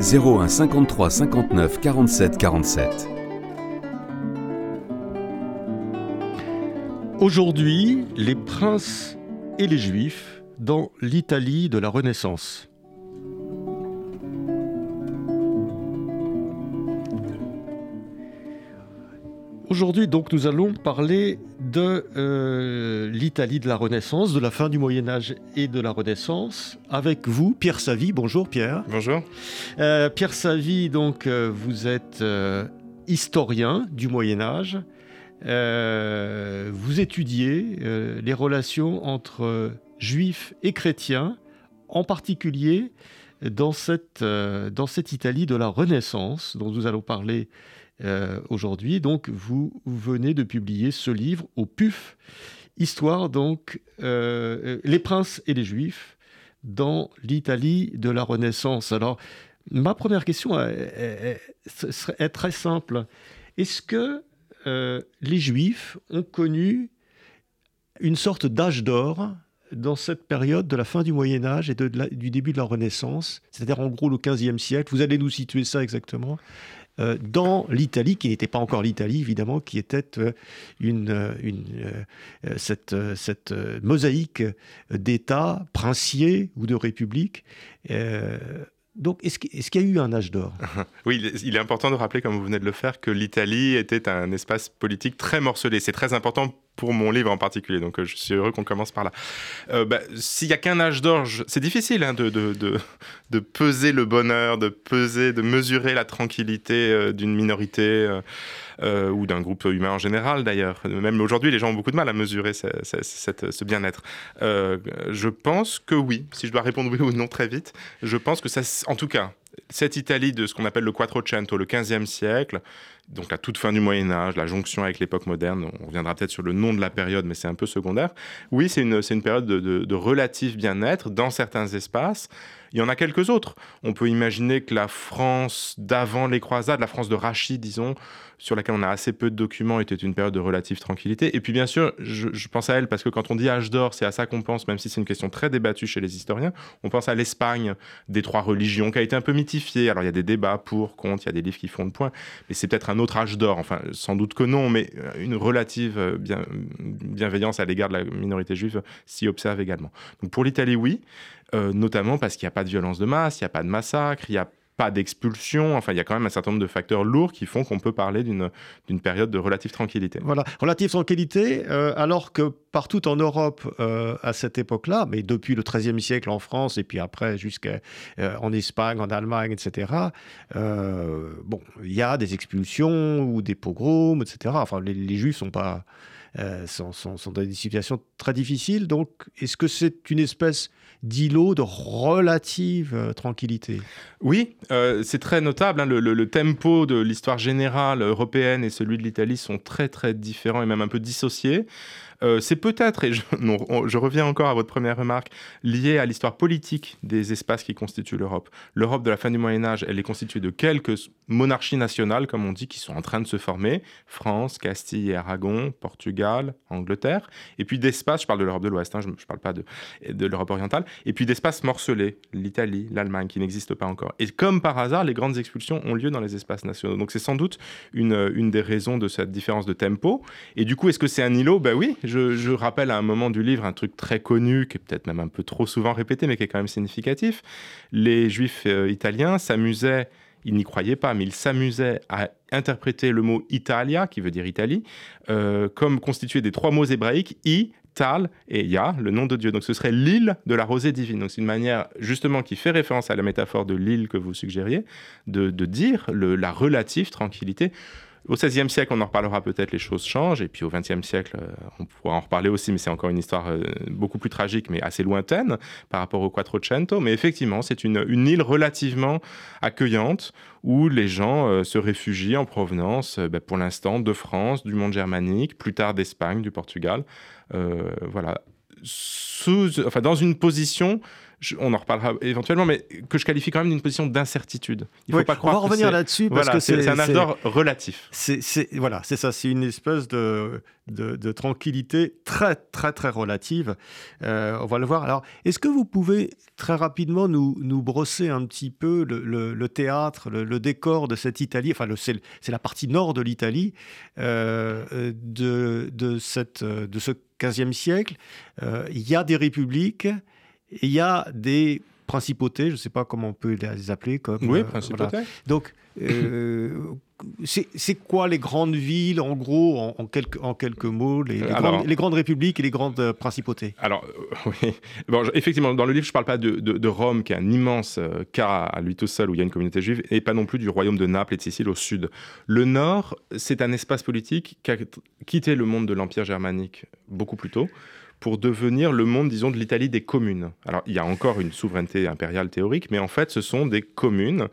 01 53 59 47 47. Aujourd'hui, les princes et les juifs dans l'Italie de la Renaissance. Aujourd'hui, donc, nous allons parler de euh, l'Italie de la Renaissance, de la fin du Moyen Âge et de la Renaissance, avec vous, Pierre Savy. Bonjour, Pierre. Bonjour. Euh, Pierre Savy, donc, euh, vous êtes historien du Moyen Âge. vous étudiez les relations entre juifs et chrétiens, en particulier dans cette, dans cette Italie de la Renaissance, dont nous allons parler euh, aujourd'hui. Donc, vous venez de publier ce livre au PUF, Histoire, donc, euh, Les princes et les juifs dans l'Italie de la Renaissance. Alors, ma première question est, très simple. Est-ce que euh, les juifs ont connu une sorte d'âge d'or dans cette période de la fin du Moyen Âge et du début de la Renaissance, c'est-à-dire en gros le 15e siècle. Vous allez nous situer ça exactement euh, dans l'Italie, qui n'était pas encore l'Italie, évidemment, qui était euh, une, euh, cette, cette mosaïque d'États princiers ou de républiques. Donc, est-ce qu'il y a eu un âge d'or? Oui, il est important de rappeler, comme vous venez de le faire, que l'Italie était un espace politique très morcelé. C'est très important pour mon livre en particulier. Donc euh, je suis heureux qu'on commence par là. Euh, bah, s'il n'y a qu'un âge d'or, c'est difficile hein, de, de, de, peser le bonheur, de peser, de mesurer la tranquillité euh, d'une minorité. ou d'un groupe humain en général d'ailleurs. Même aujourd'hui, les gens ont beaucoup de mal à mesurer ce, ce bien-être. je pense que oui, si je dois répondre oui ou non très vite, je pense que ça, en tout cas, cette Italie de ce qu'on appelle le Quattrocento, le 15e siècle, donc la toute fin du Moyen Âge, la jonction avec l'époque moderne, on reviendra peut-être sur le nom de la période, mais c'est un peu secondaire. Oui, c'est une, une, période de, de relatif bien-être dans certains espaces. Il y en a quelques autres. On peut imaginer que la France d'avant les croisades, la France de Rachid, disons, sur laquelle on a assez peu de documents, était une période de relative tranquillité. Et puis bien sûr, je, pense à elle parce que quand on dit âge d'or, c'est à ça qu'on pense, même si c'est une question très débattue chez les historiens. On pense à l'Espagne des trois religions qui a été un peu mythifiée. Alors il y a des débats pour, contre, il y a des livres qui font le point, mais c'est peut-être un autre âge d'or. Enfin, sans doute que non, mais une relative euh, bien, bienveillance à l'égard de la minorité juive s'y observe également. Donc pour l'Italie, oui. Euh, notamment parce qu'il n'y a pas de violence de masse, il n'y a pas de massacre, il n'y a pas d'expulsion. Enfin, il y a quand même un certain nombre de facteurs lourds qui font qu'on peut parler d'une période de relative tranquillité. Voilà, relative tranquillité, euh, alors que partout en Europe euh, à cette époque-là, mais depuis le XIIIe siècle en France et puis après jusqu'en Espagne, en Allemagne, etc., bon, il y a des expulsions ou des pogroms, etc. Enfin, les, Juifs sont pas... sont, dans des situations très difficiles. Donc, est-ce que c'est une espèce d'îlots de relative euh, tranquillité. Oui, euh, c'est très notable. Hein. le, tempo de l'histoire générale européenne et celui de l'Italie sont très très différents et même un peu dissociés. Euh, c'est peut-être, et je, reviens encore à votre première remarque, lié à l'histoire politique des espaces qui constituent l'Europe. L'Europe de la fin du Moyen Âge, elle est constituée de quelques monarchies nationales, comme on dit, qui sont en train de se former. France, Castille et Aragon, Portugal, Angleterre. Et puis d'espaces, je parle de l'Europe de l'Ouest, hein, je ne parle pas de, de l'Europe orientale. Et puis d'espaces morcelés, l'Italie, l'Allemagne, qui n'existent pas encore. Et comme par hasard, les grandes expulsions ont lieu dans les espaces nationaux. Donc c'est sans doute une, une des raisons de cette différence de tempo. Et du coup, est-ce que c'est un îlot? Ben oui, je, rappelle à un moment du livre un truc très connu, qui est peut-être même un peu trop souvent répété, mais qui est quand même significatif. Les juifs euh, italiens s'amusaient, ils n'y croyaient pas, mais ils s'amusaient à interpréter le mot Italia, qui veut dire Italie, euh, comme constitué des trois mots hébraïques, I, Tal et Ya, le nom de Dieu. Donc ce serait l'île de la rosée divine. Donc c'est une manière justement qui fait référence à la métaphore de l'île que vous suggériez, de, dire la relative tranquillité Au XVIe siècle, on en reparlera peut-être, les choses changent. Et puis au XXe siècle, euh, on pourra en reparler aussi, mais c'est encore une histoire euh, beaucoup plus tragique, mais assez lointaine par rapport au Quattrocento. Mais effectivement, c'est une, île relativement accueillante où les gens euh, se réfugient en provenance, ben, pour l'instant, de France, du monde germanique, plus tard d'Espagne, du Portugal. voilà. Sous, enfin, dans une position on en reparlera éventuellement, mais que je qualifie quand même d'une position d'incertitude. Il faut pas croire. On va revenir là-dessus parce que c'est un âge d'or relatif. C'est voilà, c'est ça, c'est une espèce de, de, tranquillité très très très relative. Euh, on va le voir. Alors, est-ce que vous pouvez très rapidement nous, nous brosser un petit peu le, théâtre, le, décor de cette Italie? Enfin, c'est la partie nord de l'Italie euh, de, de, cette, de ce 15e siècle. Euh, il y a des républiques il y a des principautés, je ne sais pas comment on peut les appeler. Comme, oui, euh, principautés. Donc, euh, c'est quoi les grandes villes, en gros, en, quelques, en quelques mots, les, grandes, républiques et les grandes euh, principautés? Alors, oui. Bon, effectivement, dans le livre, je ne parle pas de, Rome, qui est un immense cas à lui tout seul, où il y a une communauté juive, et pas non plus du royaume de Naples et de Sicile au sud. Le nord, c'est un espace politique qui a quitté le monde de l'Empire germanique beaucoup plus tôt pour devenir le monde, disons, de l'Italie des communes. Alors, il y a encore une souveraineté impériale théorique, mais en fait, ce sont des communes.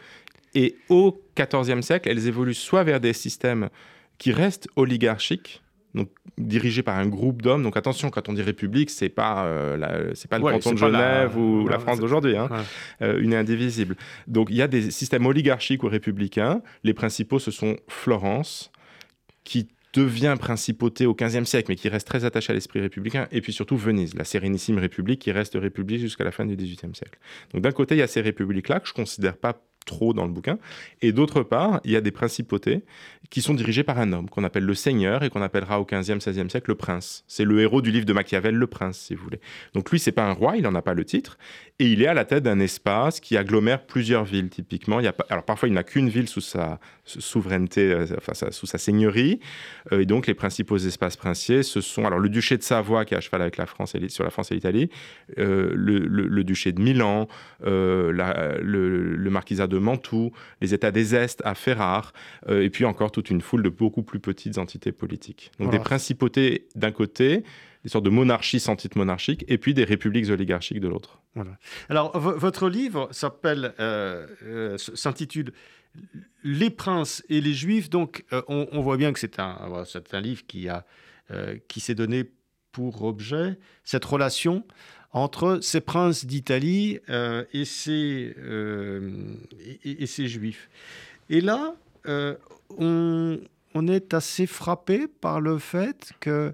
Et au XIVe siècle, elles évoluent soit vers des systèmes qui restent oligarchiques, donc dirigés par un groupe d'hommes. Donc attention, quand on dit république, c'est pas euh, c'est pas le canton de Genève ou la France d'aujourd'hui, hein. euh, une indivisible. Donc il y a des systèmes oligarchiques ou républicains. Les principaux, ce sont Florence, qui devient principauté au XVe siècle, mais qui reste très attaché à l'esprit républicain, et puis surtout Venise, la sérénissime république qui reste république jusqu'à la fin du XVIIIe siècle. Donc d'un côté, il y a ces républiques-là que je considère pas trop dans le bouquin. Et d'autre part, il y a des principautés qui sont dirigées par un homme qu'on appelle le seigneur et qu'on appellera au 15e, 16e siècle le prince. C'est le héros du livre de Machiavel, le prince, si vous voulez. Donc lui, c'est pas un roi, il n'en a pas le titre, et il est à la tête d'un espace qui agglomère plusieurs villes. Typiquement, il y a alors parfois il n'a qu'une ville sous sa souveraineté, euh, enfin sous sa seigneurie, euh, et donc les principaux espaces princiers, ce sont alors le duché de Savoie qui est à cheval avec la France et sur la France et l'Italie, euh, le, duché de Milan, la, le, le marquisat de Mantoue, les États des Est à Ferrare, euh, et puis encore toute une foule de beaucoup plus petites entités politiques. Donc des principautés d'un côté, des sortes de monarchies sans titre monarchique, et puis des républiques oligarchiques de l'autre. Voilà. Alors, votre livre s'appelle, euh, euh, s'intitule Les princes et les juifs. Donc, on, voit bien que c'est un, c'est un livre qui, a, qui s'est donné pour objet cette relation entre ces princes d'Italie euh, et, ces, euh, et, ces juifs. Et là, euh, on, on, est assez frappé par le fait que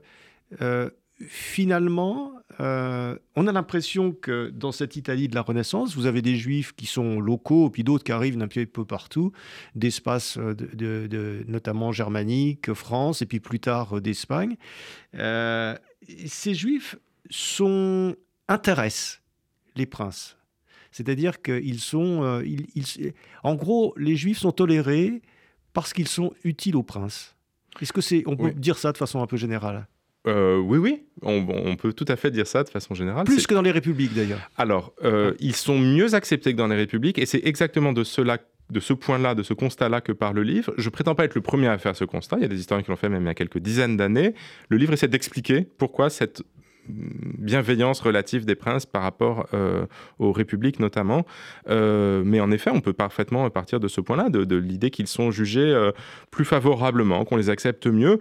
finalement, on a l'impression que dans cette Italie de la Renaissance, vous avez des juifs qui sont locaux, puis d'autres qui arrivent d'un petit peu partout, d'espaces de, notamment germaniques, France, et puis plus tard d'Espagne. ces juifs sont intéressent les princes. C'est-à-dire qu'ils sont... Euh, ils, en gros, les juifs sont tolérés parce qu'ils sont utiles aux princes. Est-ce que c'est... On peut dire ça de façon un peu générale? Euh, oui, oui, on, peut tout à fait dire ça de façon générale. Plus que dans les républiques d'ailleurs. Alors, euh, ils sont mieux acceptés que dans les républiques, et c'est exactement de cela de ce point-là, de ce constat-là que parle le livre. Je prétends pas être le premier à faire ce constat. Il y a des historiens qui l'ont fait même il y a quelques dizaines d'années. Le livre essaie d'expliquer pourquoi cette bienveillance relative des princes par rapport euh, aux républiques notamment. Euh, mais en effet, on peut parfaitement partir de ce point-là, de, l'idée qu'ils sont jugés euh, plus favorablement, qu'on les accepte mieux.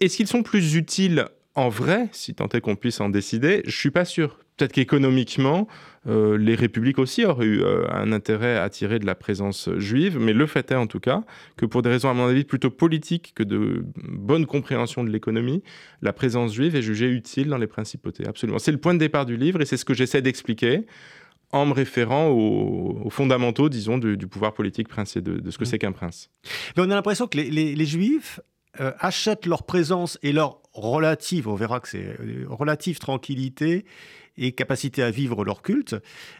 Est-ce qu'ils sont plus utiles en vrai, si tant est qu'on puisse en décider? Je suis pas sûr. Peut-être qu'économiquement, euh, les républiques aussi auraient eu euh, un intérêt à tirer de la présence juive, mais le fait est en tout cas que pour des raisons à mon avis plutôt politiques que de bonne compréhension de l'économie, la présence juive est jugée utile dans les principautés. Absolument. C'est le point de départ du livre et c'est ce que j'essaie d'expliquer en me référant aux, fondamentaux, disons, du, pouvoir politique princier, de, ce que mmh. c'est qu'un prince. Mais on a l'impression que les, juifs euh, achètent leur présence et leur relative, on verra que c'est relative tranquillité et capacité à vivre leur culte,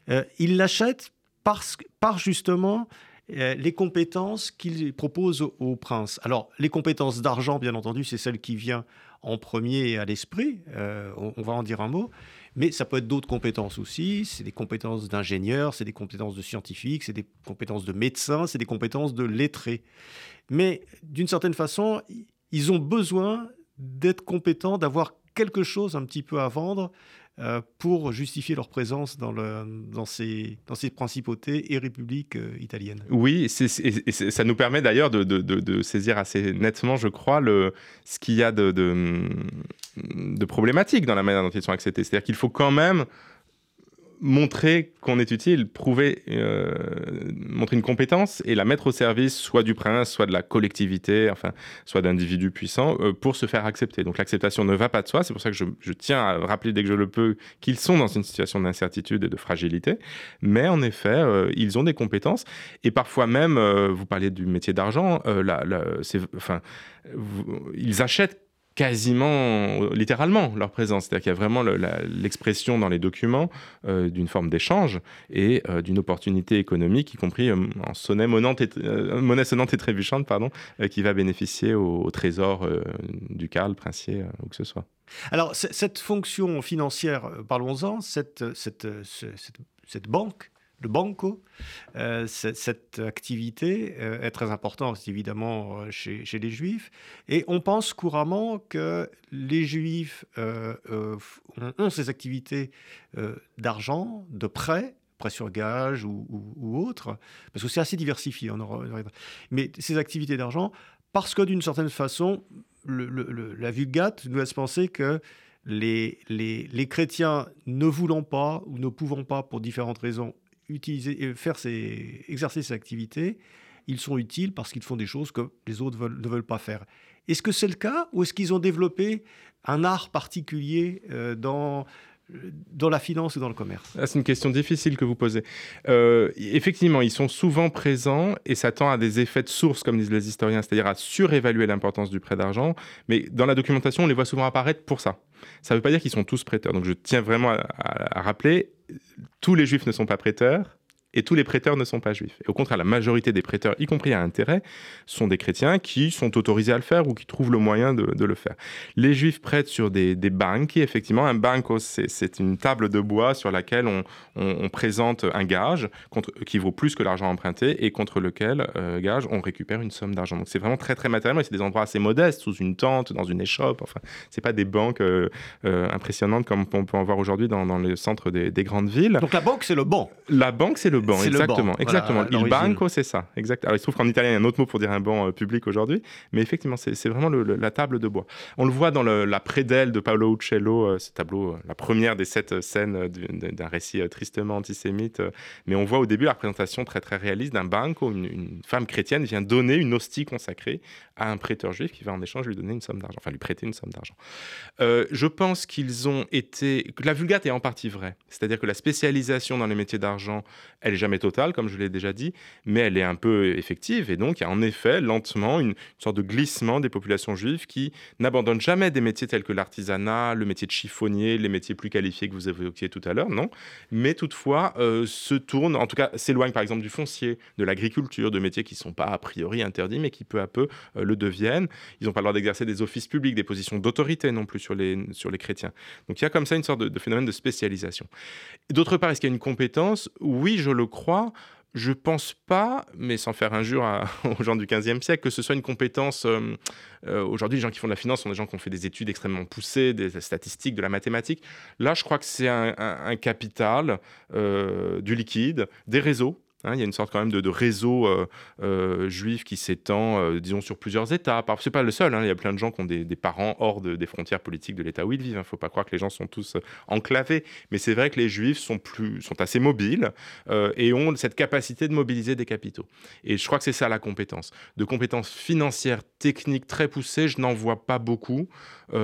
euh, ils l'achètent par justement euh, les compétences qu'ils proposent aux princes. Alors, les compétences d'argent, bien entendu, c'est celle qui vient en premier à l'esprit. On, on, va en dire un mot. Mais ça peut être d'autres compétences aussi. C'est des compétences d'ingénieur, c'est des compétences de scientifique, c'est des compétences de médecin, c'est des compétences de lettré. Mais d'une certaine façon, ils ont besoin d'être compétents, d'avoir quelque chose un petit peu à vendre euh, pour justifier leur présence dans, ces, principautés et républiques euh, italiennes. Oui, et ça nous permet d'ailleurs de, saisir assez nettement, je crois, ce qu'il y a de, problématique dans la manière dont ils sont acceptés. C'est-à-dire qu'il faut quand même montrer qu'on est utile, prouver, euh, montrer une compétence et la mettre au service soit du prince, soit de la collectivité, enfin, soit d'individus puissants euh, pour se faire accepter. Donc l'acceptation ne va pas de soi. C'est pour ça que je, tiens à rappeler dès que je le peux qu'ils sont dans une situation d'incertitude et de fragilité. Mais en effet, euh, ils ont des compétences et parfois même, vous parliez du métier d'argent, enfin, ils achètent quasiment littéralement leur présence. C'est-à-dire qu'il y a vraiment l'expression dans les documents euh, d'une forme d'échange et euh, d'une opportunité économique, y compris euh, en sonnet, monnaie sonnante et trébuchante, pardon, qui va bénéficier au, trésor du Carl, princier, ou que ce soit. Alors, cette fonction financière, parlons-en, cette banque le banco. Euh, cette activité euh, est très importante, évidemment, euh, chez, les Juifs. Et on pense couramment que les Juifs ont, ces activités d'argent, de prêt, prêt sur gage ou, autre, parce que c'est assez diversifié. Mais ces activités d'argent, parce que d'une certaine façon, la Vulgate nous laisse penser que les, les, les, chrétiens ne voulant pas ou ne pouvant pas, pour différentes raisons, utiliser, faire ces, exercer ces activités, ils sont utiles parce qu'ils font des choses que les autres ne veulent pas faire. Est-ce que c'est le cas ou est-ce qu'ils ont développé un art particulier euh, dans dans la finance ou dans le commerce? Ah, C'est une question difficile que vous posez. Euh, effectivement, ils sont souvent présents et ça tend à des effets de source, comme disent les historiens, c'est-à-dire à surévaluer l'importance du prêt d'argent. Mais dans la documentation, on les voit souvent apparaître pour ça. Ça ne veut pas dire qu'ils sont tous prêteurs. Donc je tiens vraiment à rappeler, tous les juifs ne sont pas prêteurs et tous les prêteurs ne sont pas juifs. Et au contraire, la majorité des prêteurs, y compris à intérêt, sont des chrétiens qui sont autorisés à le faire ou qui trouvent le moyen de, le faire. Les juifs prêtent sur des, des banques. Effectivement, un banco, c'est une table de bois sur laquelle on, présente un gage contre, qui vaut plus que l'argent emprunté et contre lequel, euh, gage, on récupère une somme d'argent. Donc c'est vraiment très très matériel, c'est des endroits assez modestes, sous une tente, dans une échoppe. Enfin, c'est pas des banques euh, euh, impressionnantes comme on peut en voir aujourd'hui dans, dans les centres des, des, grandes villes. Donc la banque, c'est le banc. La banque, c'est le exactement. exactement. il banco, c'est ça. Exact. Alors, il se trouve qu'en italien, il y a un autre mot pour dire un banc euh, public aujourd'hui, mais effectivement, c'est vraiment la table de bois. On le voit dans la prédelle de Paolo Uccello, euh, ce tableau, euh, la première des sept scènes d'un récit tristement antisémite. mais on voit au début la représentation très très réaliste d'un banco. Une, une, femme chrétienne vient donner une hostie consacrée à un prêteur juif qui va en échange lui donner une somme d'argent, enfin lui prêter une somme d'argent. je pense qu'ils ont été. La Vulgate est en partie vraie. C'est-à-dire que la spécialisation dans les métiers d'argent, elle elle jamais totale, comme je l'ai déjà dit, mais elle est un peu effective. Et donc, il y a en effet lentement une, sorte de glissement des populations juives qui n'abandonnent jamais des métiers tels que l'artisanat, le métier de chiffonnier, les métiers plus qualifiés que vous évoquiez tout à l'heure, non. Mais toutefois, euh, se tournent, en tout cas, s'éloignent par exemple du foncier, de l'agriculture, de métiers qui ne sont pas a priori interdits, mais qui peu à peu euh, le deviennent. Ils n'ont pas le droit d'exercer des offices publics, des positions d'autorité non plus sur les, sur les chrétiens. Donc il y a comme ça une sorte de, phénomène de spécialisation. D'autre part, est-ce qu'il y a une compétence? Oui, je le crois. Je pense pas, mais sans faire injure aux gens du 15e siècle, que ce soit une compétence. Euh, euh, aujourd'hui, les gens qui font de la finance sont des gens qui ont fait des études extrêmement poussées, des statistiques, de la mathématique. Là, je crois que c'est un, capital, euh, du liquide, des réseaux Hein, il y a une sorte quand même de, réseau euh, euh, juif qui s'étend, euh, disons, sur plusieurs États. Ce n'est pas le seul, hein, il y a plein de gens qui ont des, parents hors des frontières politiques de l'État où ils vivent. Il hein. ne faut pas croire que les gens sont tous enclavés. Mais c'est vrai que les juifs sont, assez mobiles et ont cette capacité de mobiliser des capitaux. Et je crois que c'est ça la compétence. De compétences financières, techniques très poussées, je n'en vois pas beaucoup. et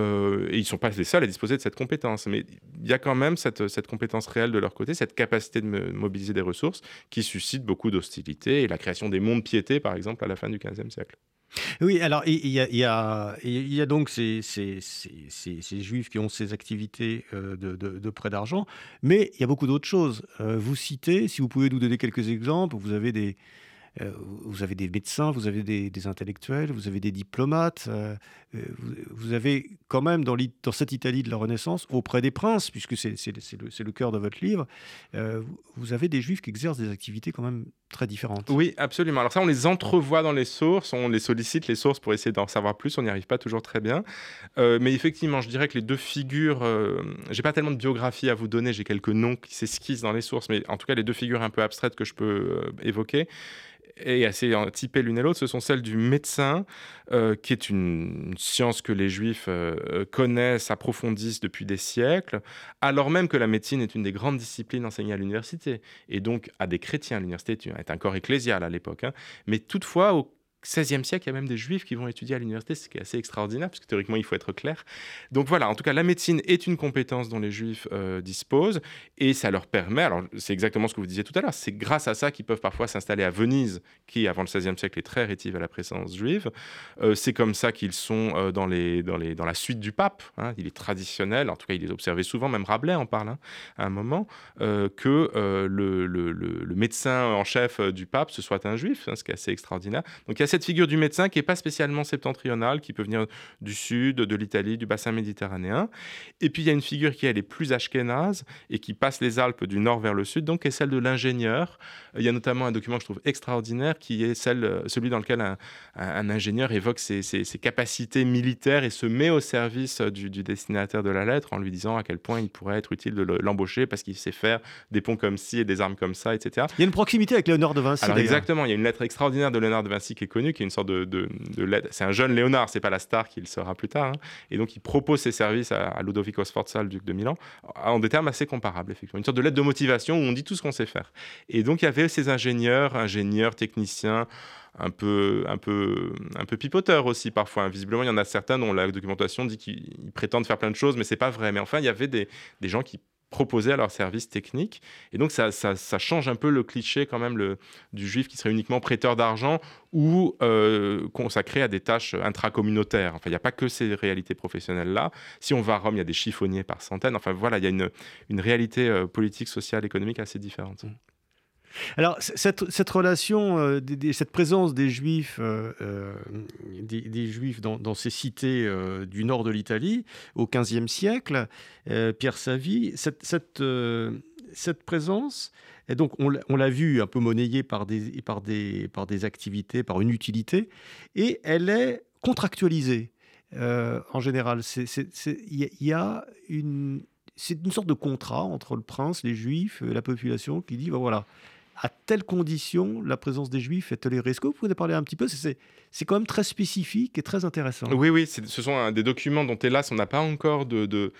ils ne sont pas les seuls à disposer de cette compétence. Mais il y a quand même cette compétence réelle de leur côté, cette capacité de mobiliser des ressources qui suscite beaucoup d'hostilité et la création des mondes piétés, par exemple, à la fin du XVe siècle. Oui, alors il y a, il y a, donc ces, ces, ces, juifs qui ont ces activités euh, de, de, prêt d'argent, mais il y a beaucoup d'autres choses. Euh, vous citez, si vous pouvez nous donner quelques exemples, vous avez des, vous avez des médecins, vous avez des, intellectuels, vous avez des diplomates, vous, avez quand même dans, cette Italie de la Renaissance, auprès des princes, puisque c'est le, cœur de votre livre, vous avez des juifs qui exercent des activités quand même très différentes. Oui, absolument. Alors ça, on les entrevoit dans les sources, on les sollicite, les sources, pour essayer d'en savoir plus, on n'y arrive pas toujours très bien. mais effectivement, je dirais que les deux figures, j'ai pas tellement de biographie à vous donner, j'ai quelques noms qui s'esquissent dans les sources, mais en tout cas, les deux figures un peu abstraites que je peux euh, évoquer et assez typées l'une et l'autre, ce sont celles du médecin, euh, qui est une, science que les juifs euh, connaissent, approfondissent depuis des siècles, alors même que la médecine est une des grandes disciplines enseignées à l'université, et donc à des chrétiens. L'université est un corps ecclésial à l'époque. Hein. Mais toutefois, au 16e siècle, il y a même des juifs qui vont étudier à l'université, ce qui est assez extraordinaire, parce que théoriquement, il faut être clair. Donc voilà, en tout cas, la médecine est une compétence dont les juifs euh, disposent, et ça leur permet, alors c'est exactement ce que vous disiez tout à l'heure, c'est grâce à ça qu'ils peuvent parfois s'installer à Venise, qui avant le 16e siècle est très rétive à la présence juive. Euh, c'est comme ça qu'ils sont euh, dans, la suite du pape. Hein. Il est traditionnel, en tout cas, il est observé souvent, même Rabelais en parle hein, à un moment, que le, médecin en chef du pape, ce soit un juif, hein, ce qui est assez extraordinaire. Donc il y a cette figure du médecin qui n'est pas spécialement septentrionale, qui peut venir du sud, de l'Italie, du bassin méditerranéen. Et puis il y a une figure qui elle est plus ashkénaze et qui passe les Alpes du nord vers le sud, donc est celle de l'ingénieur. Il y a notamment un document que je trouve extraordinaire qui est celle, celui dans lequel un, ingénieur évoque ses, capacités militaires et se met au service du, destinataire de la lettre en lui disant à quel point il pourrait être utile de l'embaucher parce qu'il sait faire des ponts comme ci et des armes comme ça, etc. Il y a une proximité avec Léonard de Vinci. Alors exactement, il y a une lettre extraordinaire de Léonard de Vinci qui est connue, qui est une sorte de, de, C'est un jeune Léonard, c'est pas la star qu'il sera plus tard. Hein. Et donc, il propose ses services à, Ludovico Sforza, le duc de Milan, en des termes assez comparables, effectivement. Une sorte de lettre de motivation où on dit tout ce qu'on sait faire. Et donc, il y avait ces ingénieurs, ingénieurs, techniciens, un peu, un peu, un peu pipoteurs aussi parfois. Visiblement, il y en a certains dont la documentation dit qu'ils prétendent faire plein de choses, mais c'est pas vrai. Mais enfin, il y avait des, des gens qui proposer à leur service technique. Et donc, ça, ça, change un peu le cliché quand même le, du juif qui serait uniquement prêteur d'argent ou euh, consacré à des tâches intracommunautaires. Enfin, il n'y a pas que ces réalités professionnelles-là. Si on va à Rome, il y a des chiffonniers par centaines. Enfin, voilà, il y a une, une réalité euh, politique, sociale, économique assez différente. Mmh. Alors, cette, relation, euh, cette présence des Juifs, euh, euh, des, Juifs dans, ces cités du nord de l'Italie au XVe siècle, Pierre Savy, cette, cette, présence, et donc on, l'a vu un peu monnayée par des, par, des, par des activités, par une utilité, et elle est contractualisée en général. Il y, a une c'est une sorte de contrat entre le prince, les juifs, la population qui dit ben voilà, à telle condition la présence des juifs est tolérée. Est-ce que vous pouvez parler un petit peu? C'est quand même très spécifique et très intéressant. Oui, oui, ce sont des documents dont, hélas, on n'a pas encore de, de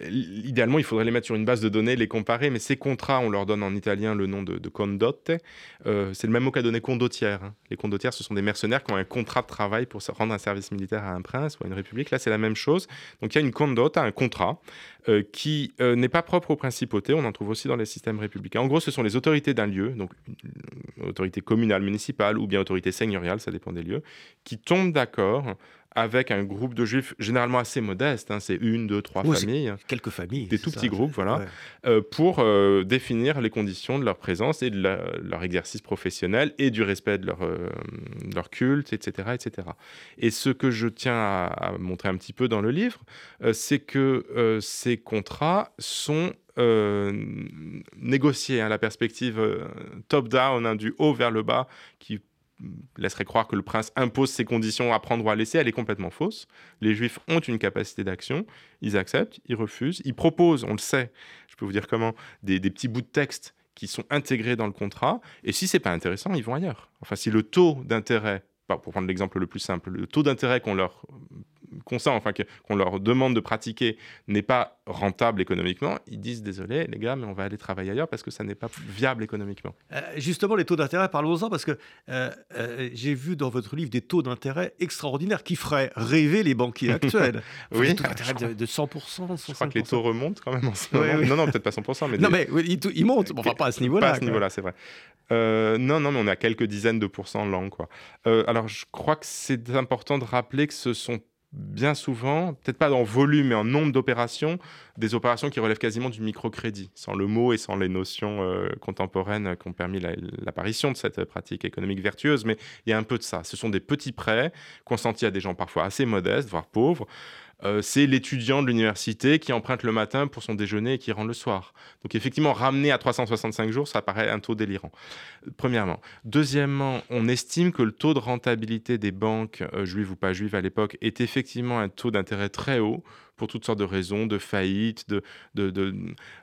Idéalement, il faudrait les mettre sur une base de données, les comparer, mais ces contrats, on leur donne en italien le nom de, condotte. Euh, c'est le même mot qu'a donné condottière. Hein. Les condottières, ce sont des mercenaires qui ont un contrat de travail pour rendre un service militaire à un prince ou à une république. Là, c'est la même chose. Donc, il y a une condotte, un contrat, euh, qui euh, n'est pas propre aux principautés. On en trouve aussi dans les systèmes républicains. En gros, ce sont les autorités d'un lieu, donc autorité communale, municipale ou bien autorité seigneuriale, ça dépend des lieux, qui tombent d'accord avec un groupe de juifs généralement assez modeste, hein, c'est une, deux, trois familles. Quelques familles. Des tout petits groupes, voilà, euh, pour euh, définir les conditions de leur présence et de leur exercice professionnel et du respect de leur, euh, leur culte, etc., etc. Et ce que je tiens à, montrer un petit peu dans le livre, c'est que ces contrats sont négociés, à hein, la perspective top-down, hein, du haut vers le bas, qui laisserait croire que le prince impose ses conditions à prendre ou à laisser, elle est complètement fausse. Les juifs ont une capacité d'action, ils acceptent, ils refusent, ils proposent, on le sait, je peux vous dire comment, des, petits bouts de texte qui sont intégrés dans le contrat, et si c'est pas intéressant, ils vont ailleurs. Enfin, si le taux d'intérêt, pour prendre l'exemple le plus simple, le taux d'intérêt qu'on leur consent, enfin qu'on leur demande de pratiquer n'est pas rentable économiquement, ils disent désolé les gars, mais on va aller travailler ailleurs parce que ça n'est pas viable économiquement. Euh, justement, les taux d'intérêt, parlons-en parce que euh, euh, j'ai vu dans votre livre des taux d'intérêt extraordinaires qui feraient rêver les banquiers actuels. oui, des taux d'intérêt de, 100%, 150%. Je crois que les taux remontent quand même en ce moment. Non, non, peut-être pas 100%, mais non, mais ils, montent, enfin pas à ce niveau-là. Pas à ce niveau-là, c'est vrai. non, non, mais on est à quelques dizaines de pourcents l'an, quoi. alors, je crois que c'est important de rappeler que ce sont bien souvent, peut-être pas en volume, mais en nombre d'opérations, des opérations qui relèvent quasiment du microcrédit, sans le mot et sans les notions euh, contemporaines qui ont permis l'apparition de cette pratique économique vertueuse. Mais il y a un peu de ça. Ce sont des petits prêts consentis à des gens parfois assez modestes, voire pauvres, euh, c'est l'étudiant de l'université qui emprunte le matin pour son déjeuner et qui rend le soir. Donc effectivement, ramener à 365 jours, ça paraît un taux délirant. Premièrement. Deuxièmement, on estime que le taux de rentabilité des banques, euh, juives ou pas juives à l'époque, est effectivement un taux d'intérêt très haut pour toutes sortes de raisons, de faillite, de... de,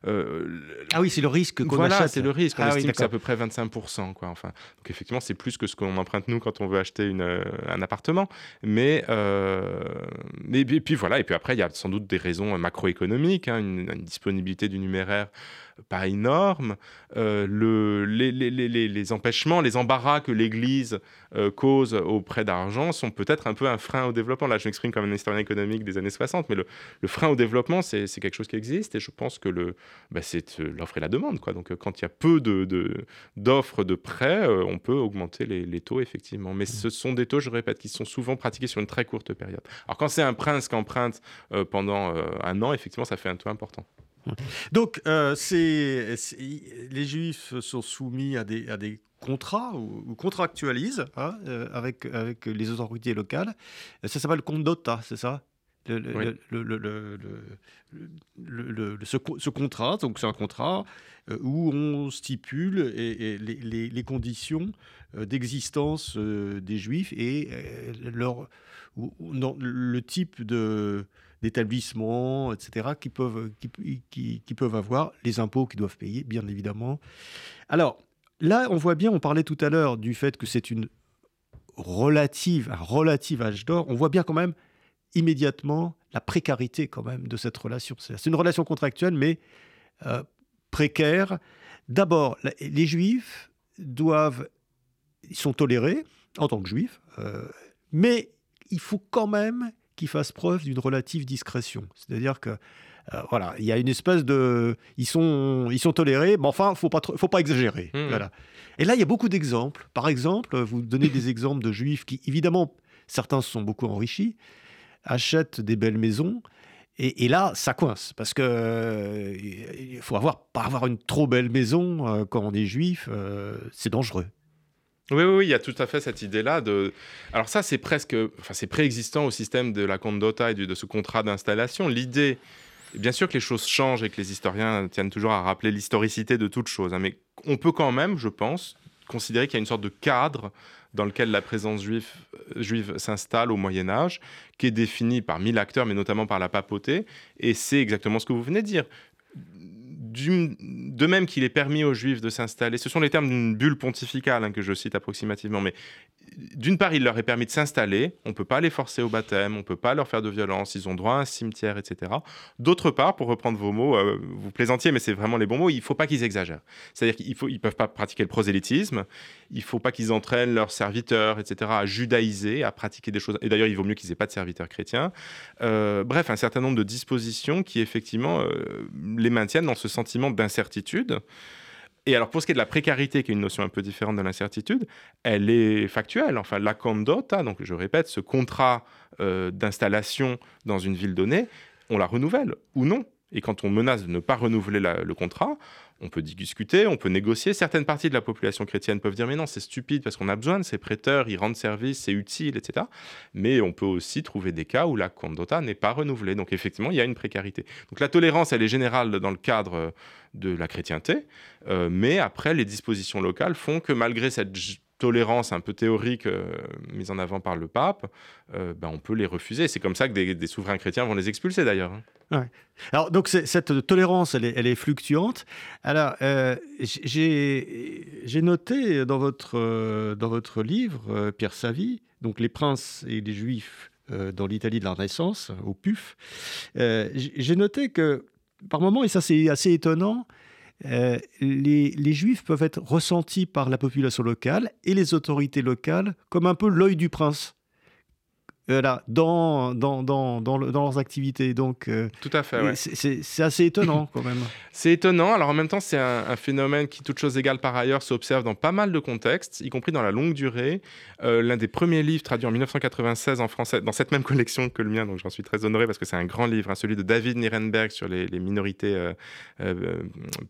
euh, ah oui, c'est le risque qu'on voilà, c'est le risque. On ah estime que c'est à peu près 25%. Quoi, enfin. Donc effectivement, c'est plus que ce qu'on emprunte nous quand on veut acheter une, euh, un appartement. Mais, euh, mais, et puis voilà, et puis après, il y a sans doute des raisons macroéconomiques, hein, une, une, disponibilité du numéraire pas énorme. Euh, le, les, empêchements, les embarras que l'Église euh, cause auprès d'argent sont peut-être un peu un frein au développement. Là, je m'exprime comme un historien économique des années 60, mais le, frein au développement, c'est quelque chose qui existe et je pense que bah, c'est euh, l'offre et la demande. Donc, quand il y a peu d'offres de, de, prêts, on peut augmenter les, taux, effectivement. Mais ce sont des taux, je répète, qui sont souvent pratiqués sur une très courte période. Alors, quand c'est un prince qui emprunte pendant un an, effectivement, ça fait un taux important. Donc, euh, les Juifs sont soumis à des, à des contrats ou, contractualisent hein, euh, avec, avec les autorités locales. Ça s'appelle compte d'OTA, c'est ça? Le, ce, contrat, donc c'est un contrat euh, où on stipule et, les, conditions d'existence des Juifs et leur, le type de d'établissements, etc., qui peuvent, qui, qui, peuvent avoir, les impôts qu'ils doivent payer, bien évidemment. Alors, là, on voit bien, on parlait tout à l'heure du fait que c'est une relative, un relatif âge d'or, on voit bien quand même immédiatement la précarité quand même de cette relation. C'est une relation contractuelle, mais euh, précaire. D'abord, les juifs doivent, ils sont tolérés en tant que juifs, euh, mais il faut quand même qui fassent preuve d'une relative discrétion. C'est-à-dire que euh, voilà, il y a une espèce de, ils sont, ils sont tolérés, mais enfin, faut pas, faut pas exagérer. Mmh. Voilà. Et là, il y a beaucoup d'exemples. Par exemple, vous donnez des exemples de juifs qui, évidemment, certains se sont beaucoup enrichis, achètent des belles maisons. Et, là, ça coince parce que euh, il faut avoir pas avoir une trop belle maison euh, quand on est juif, c'est dangereux. Oui, oui, il y a tout à fait cette idée-là. De... Alors ça, c'est presque, enfin, c'est préexistant au système de la condota et de ce contrat d'installation. L'idée, bien sûr que les choses changent et que les historiens tiennent toujours à rappeler l'historicité de toute chose, hein, mais on peut quand même, je pense, considérer qu'il y a une sorte de cadre dans lequel la présence juive, euh, juive s'installe au Moyen Âge, qui est défini par mille acteurs, mais notamment par la papauté. Et c'est exactement ce que vous venez de dire de même qu'il est permis aux juifs de s'installer, ce sont les termes d'une bulle pontificale hein, que je cite approximativement, mais d'une part, il leur est permis de s'installer, on ne peut pas les forcer au baptême, on ne peut pas leur faire de violence, ils ont droit à un cimetière, etc. D'autre part, pour reprendre vos mots, euh, vous plaisantiez, mais c'est vraiment les bons mots, il ne faut pas qu'ils exagèrent. C'est-à-dire qu'ils ne peuvent pas pratiquer le prosélytisme, il ne faut pas qu'ils entraînent leurs serviteurs, etc., à judaïser, à pratiquer des choses. Et d'ailleurs, il vaut mieux qu'ils n'aient pas de serviteurs chrétiens. Euh, bref, un certain nombre de dispositions qui, effectivement, euh, les maintiennent dans ce sentiment d'incertitude. Et alors, pour ce qui est de la précarité, qui est une notion un peu différente de l'incertitude, elle est factuelle. Enfin, la condota, donc je répète, ce contrat euh, d'installation dans une ville donnée, on la renouvelle ou non. Et quand on menace de ne pas renouveler le contrat, on peut discuter, on peut négocier. Certaines parties de la population chrétienne peuvent dire mais non, c'est stupide parce qu'on a besoin de ces prêteurs, ils rendent service, c'est utile, etc. Mais on peut aussi trouver des cas où la condota n'est pas renouvelée. Donc effectivement, il y a une précarité. Donc la tolérance, elle est générale dans le cadre de la chrétienté, euh, mais après, les dispositions locales font que malgré cette tolérance un peu théorique euh, mise en avant par le pape, euh, ben on peut les refuser. C'est comme ça que des, souverains chrétiens vont les expulser d'ailleurs. Hein. Alors donc cette tolérance, elle est, fluctuante. Alors euh, j'ai noté dans votre, dans votre livre, Pierre Savy, donc les princes et les juifs dans l'Italie de la Renaissance, au PUF, j'ai noté que par moments, et ça c'est assez étonnant, euh, les, juifs peuvent être ressentis par la population locale et les autorités locales comme un peu l'œil du prince. Voilà, dans, dans, dans, dans, leurs activités. Donc, euh, Tout à fait, C'est assez étonnant quand même. C'est étonnant. Alors en même temps, c'est un, phénomène qui, toute chose égale par ailleurs, s'observe dans pas mal de contextes, y compris dans la longue durée. Euh, l'un des premiers livres traduits en 1996 en français, dans cette même collection que le mien, donc j'en suis très honoré parce que c'est un grand livre, hein, celui de David Nierenberg sur les, minorités euh, euh,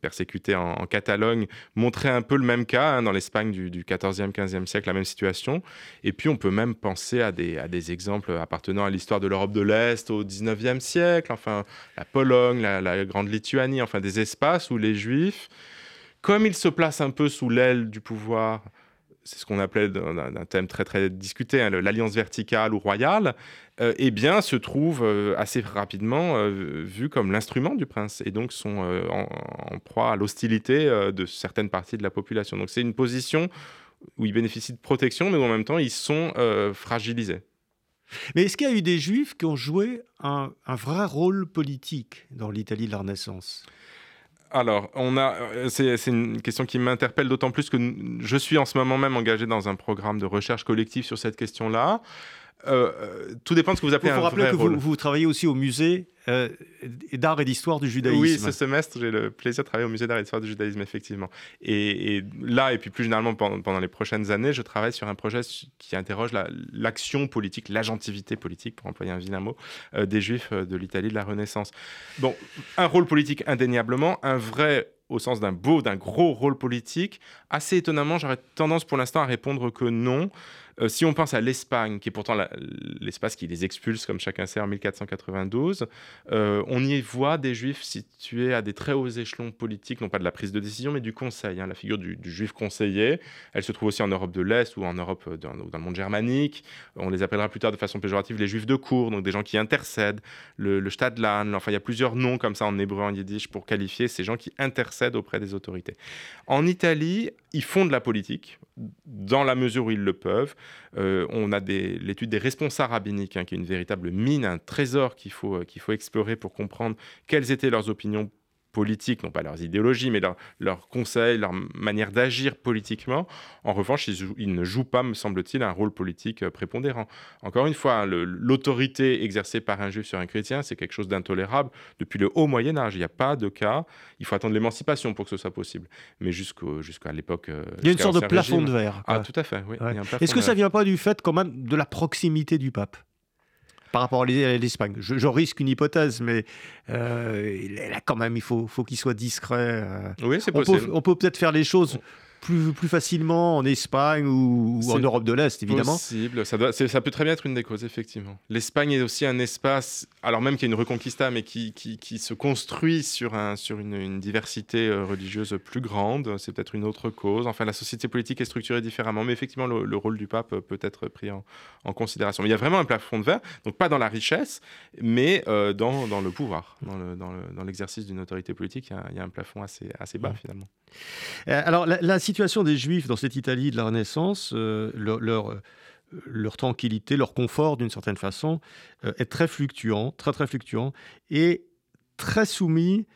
persécutées en, Catalogne, montrait un peu le même cas hein, dans l'Espagne du, du, 14e, 15e siècle, la même situation. Et puis on peut même penser à des, à des exemples appartenant à l'histoire de l'Europe de l'Est au 19e siècle, enfin la Pologne, la, Grande Lituanie, enfin des espaces où les juifs, comme ils se placent un peu sous l'aile du pouvoir, c'est ce qu'on appelait d'un thème très très discuté, hein, l'alliance verticale ou royale, euh, eh bien, se trouvent euh, assez rapidement euh, vus comme l'instrument du prince et donc sont en, proie à l'hostilité de certaines parties de la population. Donc c'est une position où ils bénéficient de protection, mais en même temps ils sont fragilisés. Mais est-ce qu'il y a eu des juifs qui ont joué un vrai rôle politique dans l'Italie de la Renaissance? Alors, on a, euh, c'est, une question qui m'interpelle d'autant plus que je suis en ce moment même engagé dans un programme de recherche collective sur cette question-là. Euh, euh, tout dépend de ce que vous appelez un vrai que Vous, travaillez aussi au musée euh, d'art et d'histoire du judaïsme. Oui, ce semestre, j'ai le plaisir de travailler au musée d'art et d'histoire du judaïsme, effectivement. Et, là, et puis plus généralement pendant, les prochaines années, je travaille sur un projet qui interroge l'action politique, l'agentivité politique, pour employer un vilain mot, des juifs de l'Italie de la Renaissance. Bon, un rôle politique indéniablement, un vrai au sens d'un beau, d'un gros rôle politique. Assez étonnamment, j'aurais tendance pour l'instant à répondre que non. Euh, si on pense à l'Espagne, qui est pourtant l'espace qui les expulse, comme chacun sait, en 1492, euh, on y voit des juifs situés à des très hauts échelons politiques, non pas de la prise de décision, mais du conseil. Hein, la figure du, juif conseiller, elle se trouve aussi en Europe de l'Est ou en Europe, euh, dans, dans, le monde germanique. On les appellera plus tard de façon péjorative les juifs de cour, donc des gens qui intercèdent, le, le Stadlan, enfin il y a plusieurs noms comme ça en hébreu, en yiddish, pour qualifier ces gens qui intercèdent auprès des autorités. En Italie, ils font de la politique, dans la mesure où ils le peuvent. Euh, on a l'étude des responsables rabbiniques, hein, qui est une véritable mine, un trésor qu'il faut, euh, qu'il faut explorer pour comprendre quelles étaient leurs opinions politiques, non pas leurs idéologies, mais leurs conseils, leur manière d'agir politiquement. En revanche, ils, ne jouent pas, me semble-t-il, un rôle politique euh, prépondérant. Encore une fois, l'autorité exercée par un juif sur un chrétien, c'est quelque chose d'intolérable depuis le haut Moyen Âge. Il n'y a pas de cas. Il faut attendre l'émancipation pour que ce soit possible. Mais jusqu'à l'époque... Euh, il y a une sorte de plafond de verre. Ah, tout à fait, oui. Est-ce que ça ne vient pas du fait quand même de la proximité du pape? Par rapport à l'Espagne. Je, risque une hypothèse, mais euh, là, quand même, il faut, faut qu'il soit discret. Euh. Oui, c'est possible. on peut peut-être faire les choses plus, plus facilement en Espagne ou, en Europe de l'Est, évidemment. possible. Ça, doit, ça peut très bien être une des causes, effectivement. L'Espagne est aussi un espace, alors même qu'il y a une reconquista, mais qui, qui, qui se construit sur, un, sur une, une diversité euh, religieuse plus grande. C'est peut-être une autre cause. Enfin, la société politique est structurée différemment. Mais effectivement, le, rôle du pape peut être pris en, en, considération. il y a vraiment un plafond de verre, donc pas dans la richesse, mais euh, dans, dans, le pouvoir, dans l'exercice dans d'une autorité politique. Il y, a, un plafond assez, assez bas, finalement. Euh, alors, la, la situation des Juifs dans cette Italie de la Renaissance, euh, leur, euh, leur, tranquillité, leur confort d'une certaine façon, euh, est très fluctuant, très très fluctuant, et très soumis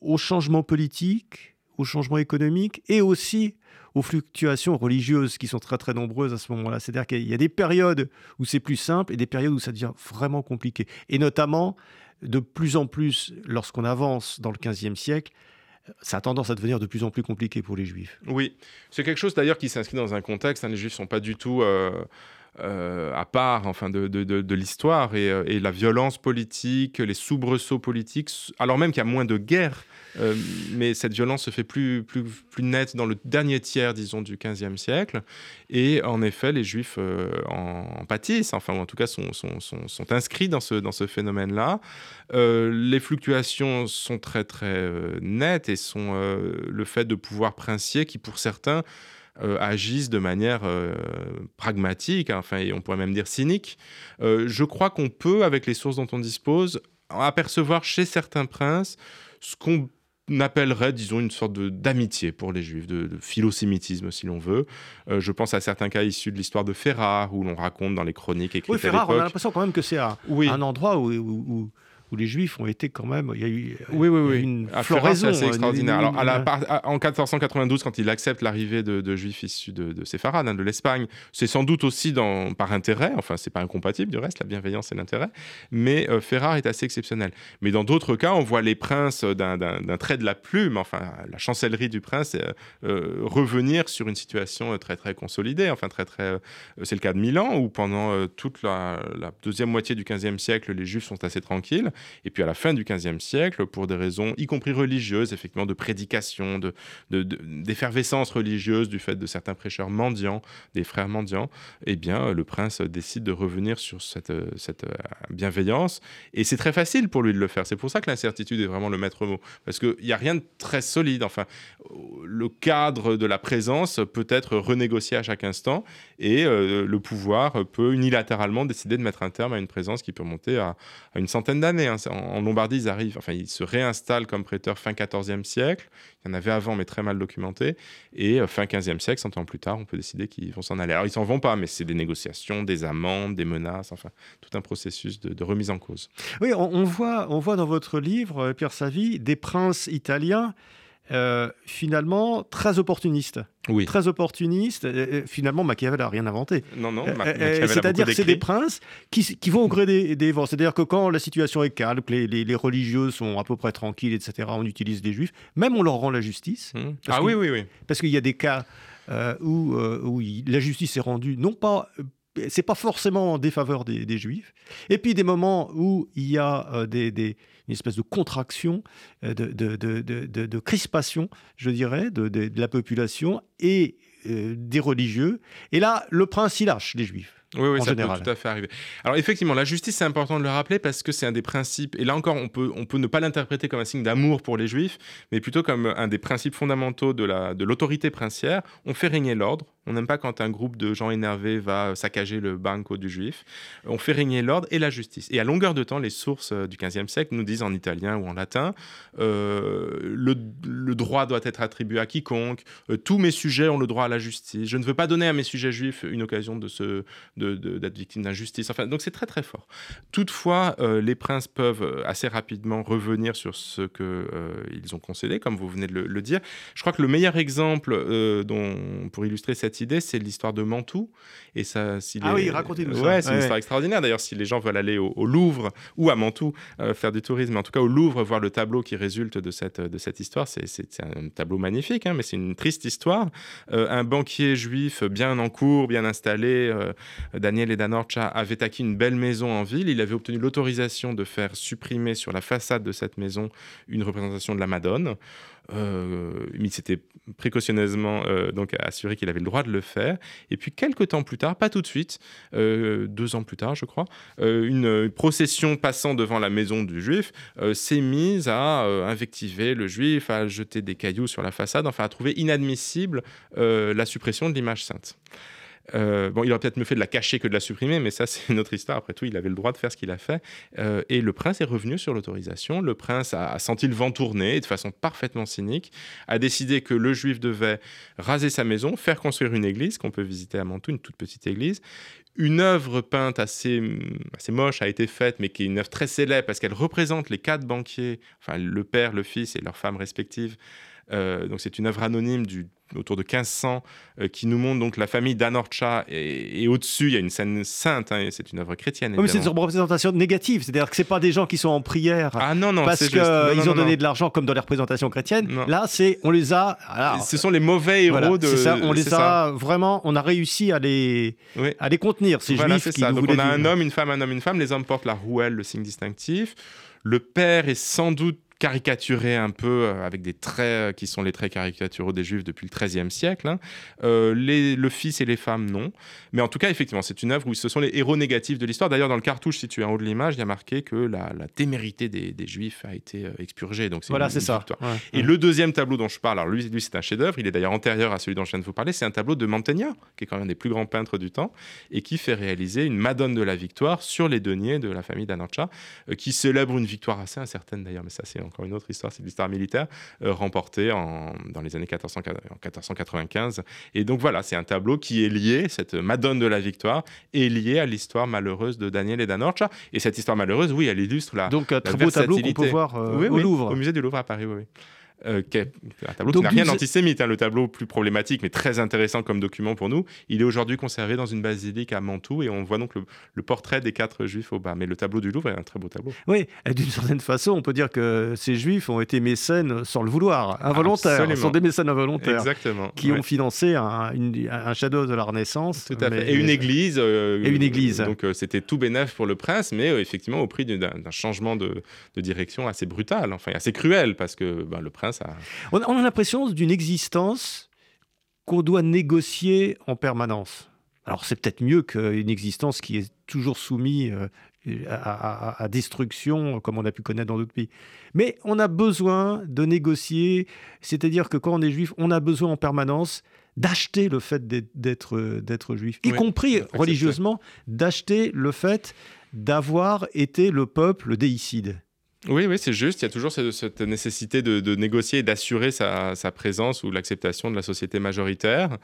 aux changements politiques, aux changements économiques et aussi aux fluctuations religieuses qui sont très très nombreuses à ce moment-là. C'est-à-dire qu'il y a des périodes où c'est plus simple et des périodes où ça devient vraiment compliqué. Et notamment, de plus en plus, lorsqu'on avance dans le XVe siècle, ça a tendance à devenir de plus en plus compliqué pour les juifs. Oui, c'est quelque chose d'ailleurs qui s'inscrit dans un contexte. Hein, les juifs ne sont pas du tout euh, euh, à part enfin, de, de, l'histoire et, euh, et, la violence politique, les soubresauts politiques, alors même qu'il y a moins de guerres euh, mais cette violence se fait plus, plus, plus nette dans le dernier tiers, disons, du XVe siècle. Et en effet, les Juifs euh, en, pâtissent, enfin, ou en tout cas sont, sont, sont, inscrits dans ce, dans ce phénomène-là. Euh, les fluctuations sont très, très nettes et sont le fait de pouvoirs princiers qui, pour certains, agissent de manière pragmatique, hein, enfin, et on pourrait même dire cynique. je crois qu'on peut, avec les sources dont on dispose, apercevoir chez certains princes ce qu'on appellerait, disons, une sorte d'amitié pour les juifs, de, philosémitisme, si l'on veut. Euh, je pense à certains cas issus de l'histoire de Ferrare, où l'on raconte dans les chroniques écrites oui, Ferrare, on a l'impression quand même que c'est un, un endroit où, où les Juifs ont été quand même. Il y a eu, oui, oui, oui. une floraison. C'est extraordinaire. Alors, en 1492, quand il accepte l'arrivée de, Juifs issus de, de hein, de l'Espagne, c'est sans doute aussi dans, par intérêt. Enfin, c'est pas incompatible du reste, la bienveillance et l'intérêt. Mais Ferrare est assez exceptionnel. Mais dans d'autres cas, on voit les princes d'un trait de la plume, enfin, la chancellerie du prince, revenir sur une situation très, très consolidée. Enfin, très, très. c'est le cas de Milan, où pendant toute la, la deuxième moitié du XVe siècle, les Juifs sont assez tranquilles. Et puis à la fin du XVe siècle, pour des raisons y compris religieuses, effectivement, de prédication, de, d'effervescence religieuse du fait de certains prêcheurs mendiants, des frères mendiants, eh bien, le prince décide de revenir sur cette, cette euh, bienveillance. Et c'est très facile pour lui de le faire. C'est pour ça que l'incertitude est vraiment le maître mot. Parce qu'il n'y a rien de très solide. Enfin, le cadre de la présence peut être renégocié à chaque instant et euh, le pouvoir peut unilatéralement décider de mettre un terme à une présence qui peut monter à, une centaine d'années. Hein. En, Lombardie, ils arrivent, enfin, ils se réinstallent comme prêteurs fin 14e siècle. Il y en avait avant, mais très mal documenté. Et euh, fin 15e siècle, 100 ans plus tard, on peut décider qu'ils vont s'en aller. Alors, ils s'en vont pas, mais c'est des négociations, des amendes, des menaces, enfin, tout un processus de, remise en cause. Oui, on, voit, on voit dans votre livre, euh, Pierre Savy, des princes italiens euh, finalement très opportunistes. Oui. Très opportunistes. finalement, Machiavel n'a rien inventé. Non, non. C'est-à-dire que c'est des princes qui, qui, vont au gré des, vents. C'est-à-dire que quand la situation est calme, que les, les, religieux sont à peu près tranquilles, etc., on utilise des juifs. Même on leur rend la justice. Mmh. Ah oui, oui, oui. Parce qu'il y a des cas euh, où, euh, où la justice est rendue, non pas c'est pas forcément en défaveur des, juifs. Et puis des moments où il y a des, des, une espèce de contraction, euh, de, de, crispation, je dirais, de, la population et euh, des religieux. Et là, le prince, il lâche les juifs. Oui, oui, ça peut tout à fait arriver. Alors effectivement, la justice, c'est important de le rappeler parce que c'est un des principes, et là encore, on peut, on peut ne pas l'interpréter comme un signe d'amour pour les juifs, mais plutôt comme un des principes fondamentaux de l'autorité de princière. On fait régner l'ordre, on n'aime pas quand un groupe de gens énervés va saccager le banco du juif. On fait régner l'ordre et la justice. Et à longueur de temps, les sources euh, du XVe siècle nous disent en italien ou en latin, euh, le, droit doit être attribué à quiconque, euh, tous mes sujets ont le droit à la justice, je ne veux pas donner à mes sujets juifs une occasion de se, d'être victime d'injustice. Enfin, donc c'est très très fort. Toutefois, les princes peuvent assez rapidement revenir sur ce qu'ils ont concédé, comme vous venez de le, dire. Je crois que le meilleur exemple dont, pour illustrer cette idée, c'est l'histoire de Mantoue. Et ça, ah oui, racontez-nous ça. Ouais, c'est une histoire extraordinaire. D'ailleurs, si les gens veulent aller au, Louvre ou à Mantoue euh, faire du tourisme, en tout cas au Louvre, voir le tableau qui résulte de cette, de cette histoire, c'est un tableau magnifique, hein, mais c'est une triste histoire. Euh, un banquier juif bien en cours, bien installé, euh, Daniel Edanorcha, avait acquis une belle maison en ville. Il avait obtenu l'autorisation de faire supprimer sur la façade de cette maison une représentation de la Madone. Euh, il s'était précautionneusement euh, donc assuré qu'il avait le droit de le faire. Et puis quelques temps plus tard, pas tout de suite, euh, deux ans plus tard, je crois, une procession passant devant la maison du juif s'est mise à invectiver le juif, à jeter des cailloux sur la façade, enfin à trouver inadmissible la suppression de l'image sainte. Euh, bon, il aurait peut-être mieux fait de la cacher que de la supprimer, mais ça, c'est une autre histoire. Après tout, il avait le droit de faire ce qu'il a fait. Euh, et le prince est revenu sur l'autorisation. Le prince a, senti le vent tourner et de façon parfaitement cynique, a décidé que le juif devait raser sa maison, faire construire une église qu'on peut visiter à Mantoue, une toute petite église. Une œuvre peinte assez, assez moche a été faite, mais qui est une œuvre très célèbre parce qu'elle représente les quatre banquiers, enfin le père, le fils et leurs femmes respectives. Euh, donc c'est une œuvre anonyme du autour de 1500, euh, qui nous montre donc la famille d'Anorcha. Et, au-dessus, il y a une scène sainte, hein, c'est une œuvre chrétienne. mais c'est une représentation négative, c'est-à-dire que ce pas des gens qui sont en prière ah, non, non, parce qu'ils ont donné de l'argent comme dans les représentations chrétiennes. Là, c'est on les a. ce sont les mauvais héros de. Ça, on les a vraiment, on a réussi à les, à les contenir, ces voilà, juifs qui ça. Donc on a un homme, une femme, un homme, une femme. Les hommes portent la rouelle, le signe distinctif. Le père est sans doute caricaturé un peu euh, avec des traits euh, qui sont les traits caricaturaux des juifs depuis le XIIIe siècle. Hein. Euh, les, le fils et les femmes, non. Mais en tout cas, effectivement, c'est une œuvre où ce sont les héros négatifs de l'histoire. D'ailleurs, dans le cartouche situé en haut de l'image, il y a marqué que la, témérité des, juifs a été expurgée. Donc voilà, c'est ça. et le deuxième tableau dont je parle, alors lui, lui c'est un chef-d'œuvre. Il est d'ailleurs antérieur à celui dont je viens de vous parler. C'est un tableau de Mantegna, qui est quand même un des plus grands peintres du temps, et qui fait réaliser une Madone de la Victoire sur les deniers de la famille d'Anarcha, qui célèbre une victoire assez incertaine d'ailleurs, mais ça c'est encore une autre histoire, c'est l'histoire militaire, remporté en, dans les années 1400, 1495. Et donc voilà, c'est un tableau qui est lié, cette Madone de la victoire, est liée à l'histoire malheureuse de Daniel et d'Anorcha. Et cette histoire malheureuse, oui, elle illustre la. Donc un très beau tableau qu'on peut voir au Louvre. Au musée du Louvre à Paris, oui. Euh, un tableau qui n'a rien d'antisémite, hein, le tableau plus problématique, mais très intéressant comme document pour nous. Il est aujourd'hui conservé dans une basilique à Mantoue et on voit donc le, portrait des quatre juifs au bas. Mais le tableau du Louvre est un très beau tableau. Oui, d'une certaine façon, on peut dire que ces juifs ont été mécènes sans le vouloir, involontaires. Ce sont des mécènes involontaires Exactement, qui ont financé un, un chef-d'œuvre de la Renaissance. Tout à fait. Et une église. Euh, et une église. Donc euh, c'était tout bénef pour le prince, mais effectivement au prix d'un changement de, direction assez brutal, enfin assez cruel, parce que ben, le prince on a l'impression d'une existence qu'on doit négocier en permanence. Alors c'est peut-être mieux qu'une existence qui est toujours soumise euh, à, destruction, comme on a pu connaître dans d'autres pays. Mais on a besoin de négocier, c'est-à-dire que quand on est juif, on a besoin en permanence d'acheter le fait d'être juif, y compris religieusement, d'acheter le fait d'avoir été le peuple déicide. Oui, oui, c'est juste. Il y a toujours cette, nécessité de, négocier et d'assurer sa, présence ou l'acceptation de la société majoritaire.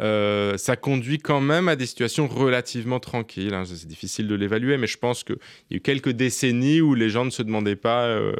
Euh, ça conduit quand même à des situations relativement tranquilles. Hein. C'est difficile de l'évaluer, mais je pense qu'il y a eu quelques décennies où les gens ne se demandaient pas euh,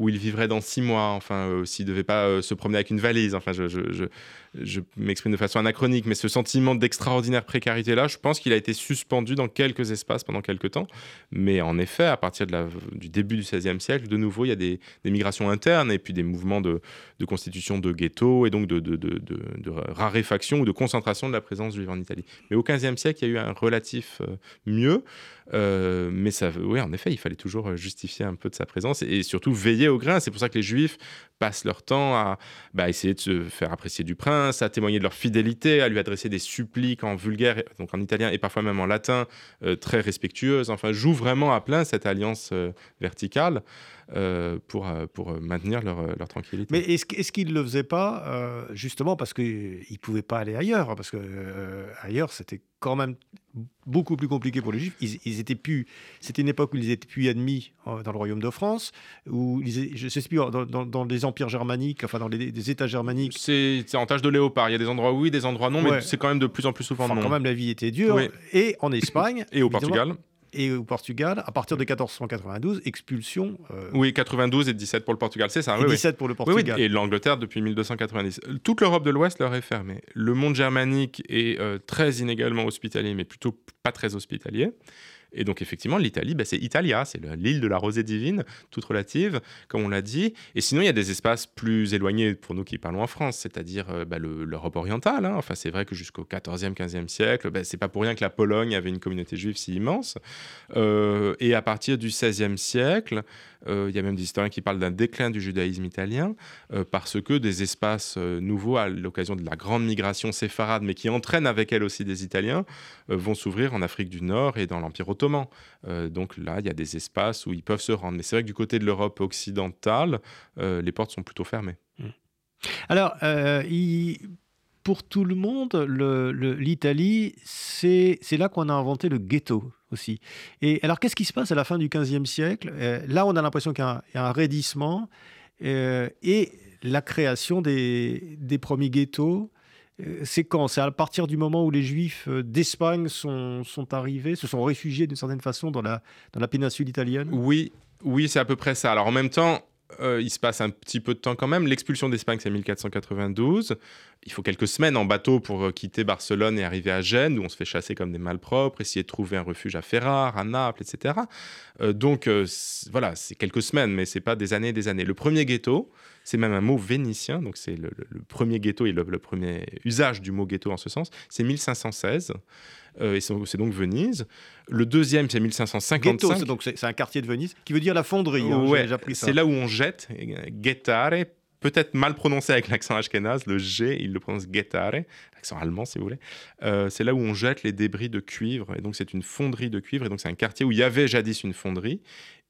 où ils vivraient dans six mois, enfin, euh, s'ils ne devaient pas se promener avec une valise. Enfin, je, m'exprime de façon anachronique, mais ce sentiment d'extraordinaire précarité-là, je pense qu'il a été suspendu dans quelques espaces pendant quelques temps. Mais en effet, à partir du début du XVIe siècle, de nouveau, il y a des, migrations internes et puis des mouvements de, constitution de ghettos et donc de, raréfaction ou de concentration de la présence juive en Italie. Mais au XVe siècle, il y a eu un relatif euh, mieux. Euh, mais ça, oui, en effet, il fallait toujours justifier un peu de sa présence et, surtout veiller au grain. C'est pour ça que les Juifs passent leur temps à bah, essayer de se faire apprécier du prince à témoigner de leur fidélité, à lui adresser des suppliques en vulgaire, donc en italien et parfois même en latin, euh, très respectueuses. Enfin, jouent vraiment à plein cette alliance euh, verticale. Euh, pour, pour maintenir leur, leur tranquillité. Mais est-ce, est qu'ils ne le faisaient pas justement parce qu'ils ne pouvaient pas aller ailleurs Parce que ailleurs, c'était quand même beaucoup plus compliqué pour les Juifs. Ils, étaient plus. C'était une époque où ils étaient plus admis dans le royaume de France, où ils, je sais plus dans, dans, les empires germaniques, enfin dans les, États germaniques. C'est en tâche de léopard. Il y a des endroits oui, des endroits non, mais c'est quand même de plus en plus souvent enfin, Quand même, la vie était dure. Et en Espagne. et au Portugal et au Portugal, à partir de 1492, expulsion. Euh, oui, 92 et 17 pour le Portugal, c'est ça. Et 17 pour le Portugal. Oui, et l'Angleterre depuis 1290. Toute l'Europe de l'Ouest leur est fermée. Le monde germanique est euh, très inégalement hospitalier, mais plutôt pas très hospitalier. Et donc, effectivement, l'Italie, bah, c'est Italia, c'est l'île de la rosée divine, toute relative, comme on l'a dit. Et sinon, il y a des espaces plus éloignés pour nous qui parlons en France, c'est-à-dire euh, bah, l'Europe orientale. Hein. Enfin, c'est vrai que jusqu'au 14e, 15e siècle, bah, c'est pas pour rien que la Pologne avait une communauté juive si immense. Euh, et à partir du 16e siècle, euh, il y a même des historiens qui parlent d'un déclin du judaïsme italien, parce que des espaces nouveaux, à l'occasion de la grande migration séfarade, mais qui entraînent avec elle aussi des Italiens, vont s'ouvrir en Afrique du Nord et dans l'Empire ottoman euh, donc là, il y a des espaces où ils peuvent se rendre. Mais c'est vrai que du côté de l'Europe occidentale, euh, les portes sont plutôt fermées. Mmh. Alors, euh, pour tout le monde, l'Italie, c'est là qu'on a inventé le ghetto aussi. Et alors, qu'est-ce qui se passe à la fin du XVe siècle? Là, on a l'impression qu'il y, a un raidissement et la création des, premiers ghettos c'est quand? C'est à partir du moment où les Juifs euh, d'Espagne sont, sont, arrivés, se sont réfugiés d'une certaine façon dans la, dans la péninsule italienne? Oui, oui, c'est à peu près ça. Alors en même temps, euh, il se passe un petit peu de temps quand même. L'expulsion d'Espagne, c'est 1492. Il faut quelques semaines en bateau pour quitter Barcelone et arriver à Gênes, où on se fait chasser comme des malpropres, essayer de trouver un refuge à Ferrare, à Naples, etc. donc voilà, c'est quelques semaines, mais c'est pas des années et des années. Le premier ghetto, c'est même un mot vénitien, donc c'est le, premier ghetto et le, premier usage du mot ghetto en ce sens. C'est 1516. Euh, et c'est donc Venise. Le deuxième, c'est 1555. donc c'est un quartier de Venise qui veut dire la fonderie. Hein, c'est là où on jette, gettare, peut-être mal prononcé avec l'accent ashkénaze, le G, il le prononce gettare, accent allemand si vous voulez. Euh, c'est là où on jette les débris de cuivre, et donc c'est une fonderie de cuivre, et donc c'est un quartier où il y avait jadis une fonderie,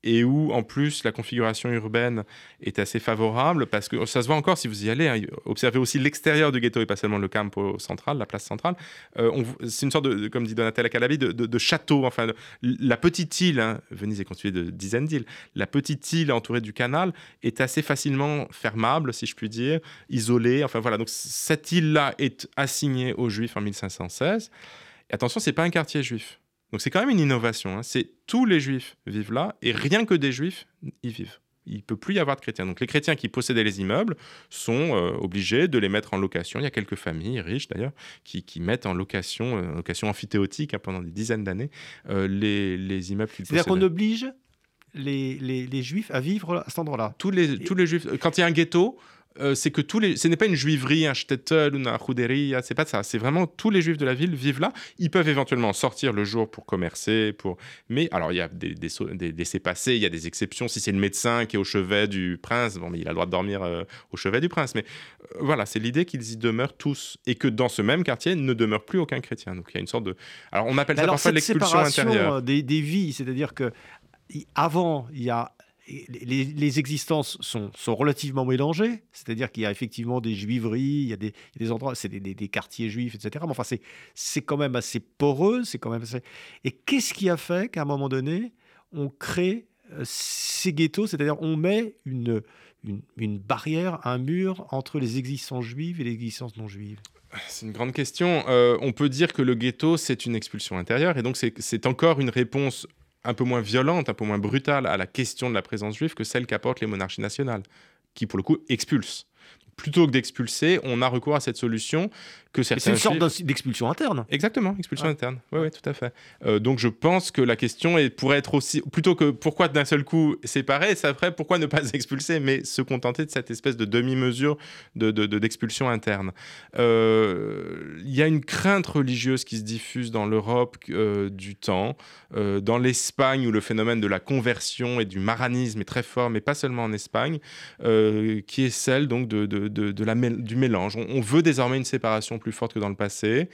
et où en plus la configuration urbaine est assez favorable parce que ça se voit encore si vous y allez. Hein, observez aussi l'extérieur du ghetto et pas seulement le campo central, la place centrale. Euh, c'est une sorte de, comme dit Donatella Calabi, de, château. Enfin, la petite île, hein, Venise est constituée de dizaines d'îles. La petite île entourée du canal est assez facilement fermable, si je puis dire, isolée. Enfin voilà. Donc cette île-là est assignée aux Juifs en 1516. Et attention, c'est pas un quartier juif. Donc c'est quand même une innovation. Hein. C'est tous les juifs vivent là et rien que des juifs y vivent. Il ne peut plus y avoir de chrétiens. Donc les chrétiens qui possédaient les immeubles sont euh, obligés de les mettre en location. Il y a quelques familles riches d'ailleurs qui, mettent en location, euh, location amphithéotique hein, pendant des dizaines d'années euh, les, les, immeubles qu'ils C'est-à-dire qu'on oblige les, les, les, juifs à vivre à cet endroit-là. Tous les, tous les juifs, quand il y a un ghetto, euh, c'est que tous les, ce n'est pas une juiverie, un shtetl ou une juderia, c'est pas ça. C'est vraiment tous les juifs de la ville vivent là. Ils peuvent éventuellement sortir le jour pour commercer, pour. Mais alors il y a des, des, des décès passés, il y a des exceptions. Si c'est le médecin qui est au chevet du prince, bon, mais il a le droit de dormir euh, au chevet du prince. Mais euh, voilà, c'est l'idée qu'ils y demeurent tous et que dans ce même quartier ne demeure plus aucun chrétien. Donc il y a une sorte de. Alors on appelle ça parfois l'expulsion intérieure. Des, des vies, c'est-à-dire que avant, il y a les, existences sont, relativement mélangées, c'est-à-dire qu'il y a effectivement des juiveries, il y a des, endroits, c'est des, quartiers juifs, etc. Mais enfin, c'est quand même assez poreux, c'est quand même Et qu'est-ce qui a fait qu'à un moment donné, on crée euh, ces ghettos, c'est-à-dire on met une, une, barrière, un mur entre les existences juives et les existences non juives? C'est une grande question. Euh, on peut dire que le ghetto, c'est une expulsion intérieure, et donc c'est encore une réponse un peu moins violente, un peu moins brutale à la question de la présence juive que celle qu'apportent les monarchies nationales, qui pour le coup expulsent. Plutôt que d'expulser, on a recours à cette solution que certains. C'est une sorte d'expulsion interne. Exactement, expulsion interne. Oui, oui, tout à fait. Euh, donc je pense que la question est, pourrait être aussi plutôt que pourquoi d'un seul coup séparer, ça ferait pourquoi ne pas expulser, mais se contenter de cette espèce de demi-mesure de, d'expulsion interne. Euh, il y a une crainte religieuse qui se diffuse dans l'Europe euh, du temps, dans l'Espagne où le phénomène de la conversion et du maranisme est très fort, mais pas seulement en Espagne, qui est celle donc de de, la, du mélange. On, veut désormais une séparation plus forte que dans le passé.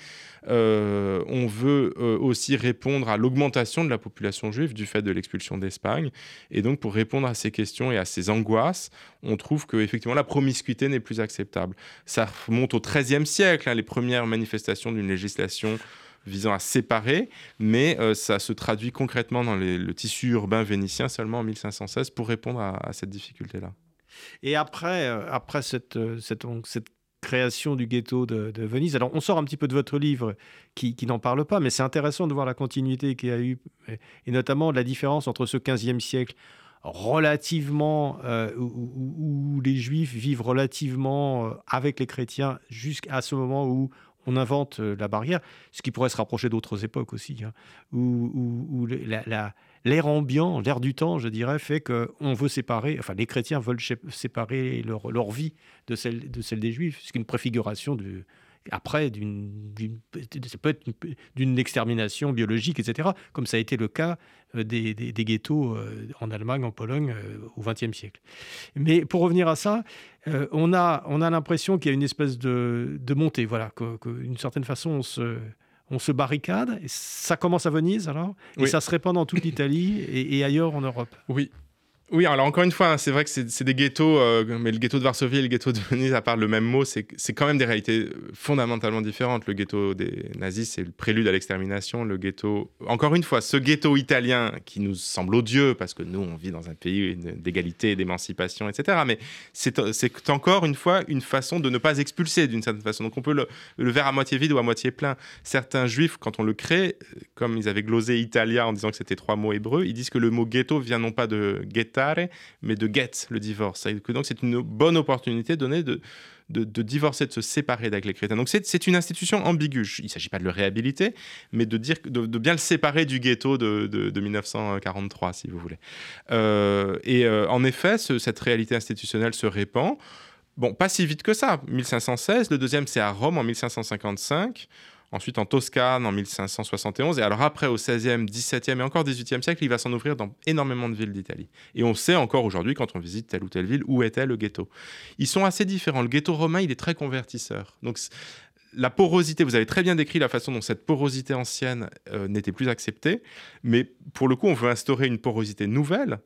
Euh, on veut euh, aussi répondre à l'augmentation de la population juive du fait de l'expulsion d'Espagne. Et donc, pour répondre à ces questions et à ces angoisses, on trouve que effectivement la promiscuité n'est plus acceptable. Ça remonte au XIIIe siècle, hein, les premières manifestations d'une législation visant à séparer, mais euh, ça se traduit concrètement dans le tissu urbain vénitien seulement en 1516 pour répondre à cette difficulté-là. Et après, après cette, cette, cette création du ghetto de, Venise. Alors, on sort un petit peu de votre livre qui, n'en parle pas, mais c'est intéressant de voir la continuité qu'il y a eu, et notamment la différence entre ce 15e siècle relativement, euh, où, les juifs vivent relativement avec les chrétiens jusqu'à ce moment où on invente la barrière, ce qui pourrait se rapprocher d'autres époques aussi, hein, où, la, l'air ambiant, l'air du temps, je dirais, fait qu'on veut séparer, enfin les chrétiens veulent séparer leur, leur vie de celle, de celle des juifs, ce qui est une préfiguration de, après d'une d'une extermination biologique, etc., comme ça a été le cas euh, des, des, ghettos euh, en Allemagne, en Pologne euh, au XXe siècle. Mais pour revenir à ça, on a, on a l'impression qu'il y a une espèce de, de montée, voilà, qu'une certaine façon on se on se barricade. Et ça commence à Venise alors, et ça se répand dans toute l'Italie et, et, ailleurs en Europe? Oui, oui, alors encore une fois, hein, c'est vrai que c'est des ghettos, euh, mais le ghetto de Varsovie et le ghetto de Venise, à part le même mot, c'est quand même des réalités fondamentalement différentes. Le ghetto des nazis, c'est le prélude à l'extermination. Le ghetto, encore une fois, ce ghetto italien qui nous semble odieux, parce que nous, on vit dans un pays d'égalité, d'émancipation, etc. Mais c'est encore une fois une façon de ne pas expulser d'une certaine façon. Donc on peut le, le verre à moitié vide ou à moitié plein. Certains juifs, quand on le crée, comme ils avaient glosé Italia en disant que c'était trois mots hébreux, ils disent que le mot ghetto vient non pas de ghetto, mais de get le divorce. donc c'est une bonne opportunité donnée de, divorcer, de se séparer d'avec les chrétiens. Donc c'est une institution ambiguë. Il ne s'agit pas de le réhabiliter, mais de, dire, de, bien le séparer du ghetto de, de 1943, si vous voulez. Euh, et euh, en effet, cette réalité institutionnelle se répand. Bon, pas si vite que ça. 1516, le deuxième c'est à Rome en 1555 ensuite en Toscane en 1571, et alors après au 16e, 17e et encore 18e siècle, il va s'en ouvrir dans énormément de villes d'Italie. Et on sait encore aujourd'hui, quand on visite telle ou telle ville, où était le ghetto. Ils sont assez différents. Le ghetto romain, il est très convertisseur. Donc la porosité, vous avez très bien décrit la façon dont cette porosité ancienne euh, n'était plus acceptée, mais pour le coup, on veut instaurer une porosité nouvelle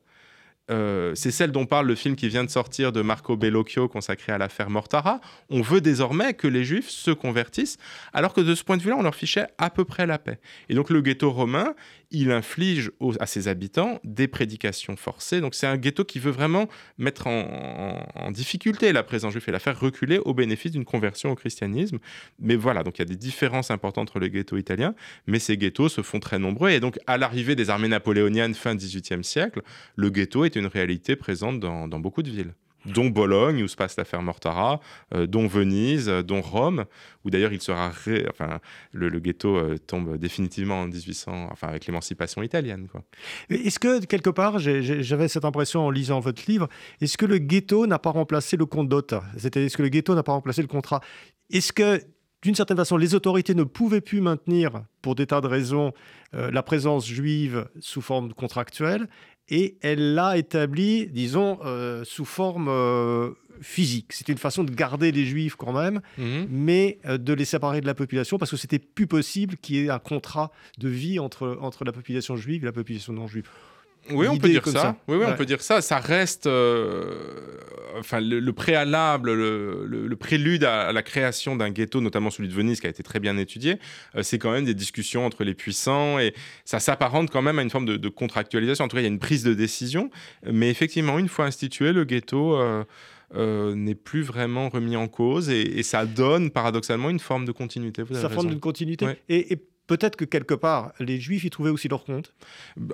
euh, c'est celle dont parle le film qui vient de sortir de Marco Bellocchio consacré à l'affaire Mortara. On veut désormais que les juifs se convertissent, alors que de ce point de vue-là, on leur fichait à peu près la paix. Et donc le ghetto romain, il inflige à ses habitants des prédications forcées. Donc c'est un ghetto qui veut vraiment mettre en, difficulté la présence juive et la faire reculer au bénéfice d'une conversion au christianisme. Mais voilà, donc il y a des différences importantes entre les ghettos italiens, mais ces ghettos se font très nombreux. Et donc à l'arrivée des armées napoléoniennes fin 18e siècle, le ghetto est une réalité présente dans beaucoup de villes dont Bologne, où se passe l'affaire Mortara, euh, dont Venise, euh, dont Rome, où d'ailleurs il sera enfin, le, ghetto euh, tombe définitivement en 1800, enfin avec l'émancipation italienne. Est-ce que quelque part, j'avais cette impression en lisant votre livre, est-ce que le ghetto n'a pas remplacé le compte C'est-à-dire, est-ce que le ghetto n'a pas remplacé le contrat? Est-ce que d'une certaine façon, les autorités ne pouvaient plus maintenir, pour des tas de raisons, la présence juive sous forme contractuelle? Et elle l'a établi, disons, euh, sous forme euh, physique. C'était une façon de garder les juifs quand même, mhm. mais euh, de les séparer de la population parce que c'était plus possible qu'il y ait un contrat de vie entre, entre la population juive et la population non juive. Oui, on peut dire ça. Oui, oui on peut dire ça. Ça reste, euh, enfin, le, préalable, le, prélude à, la création d'un ghetto, notamment celui de Venise, qui a été très bien étudié. Euh, c'est quand même des discussions entre les puissants et ça s'apparente quand même à une forme de, contractualisation. En tout cas, il y a une prise de décision. Mais effectivement, une fois institué, le ghetto. Euh, n'est plus vraiment remis en cause et, ça donne paradoxalement une forme de continuité. ça forme d'une continuité. Et, et peut-être que quelque part, les Juifs y trouvaient aussi leur compte.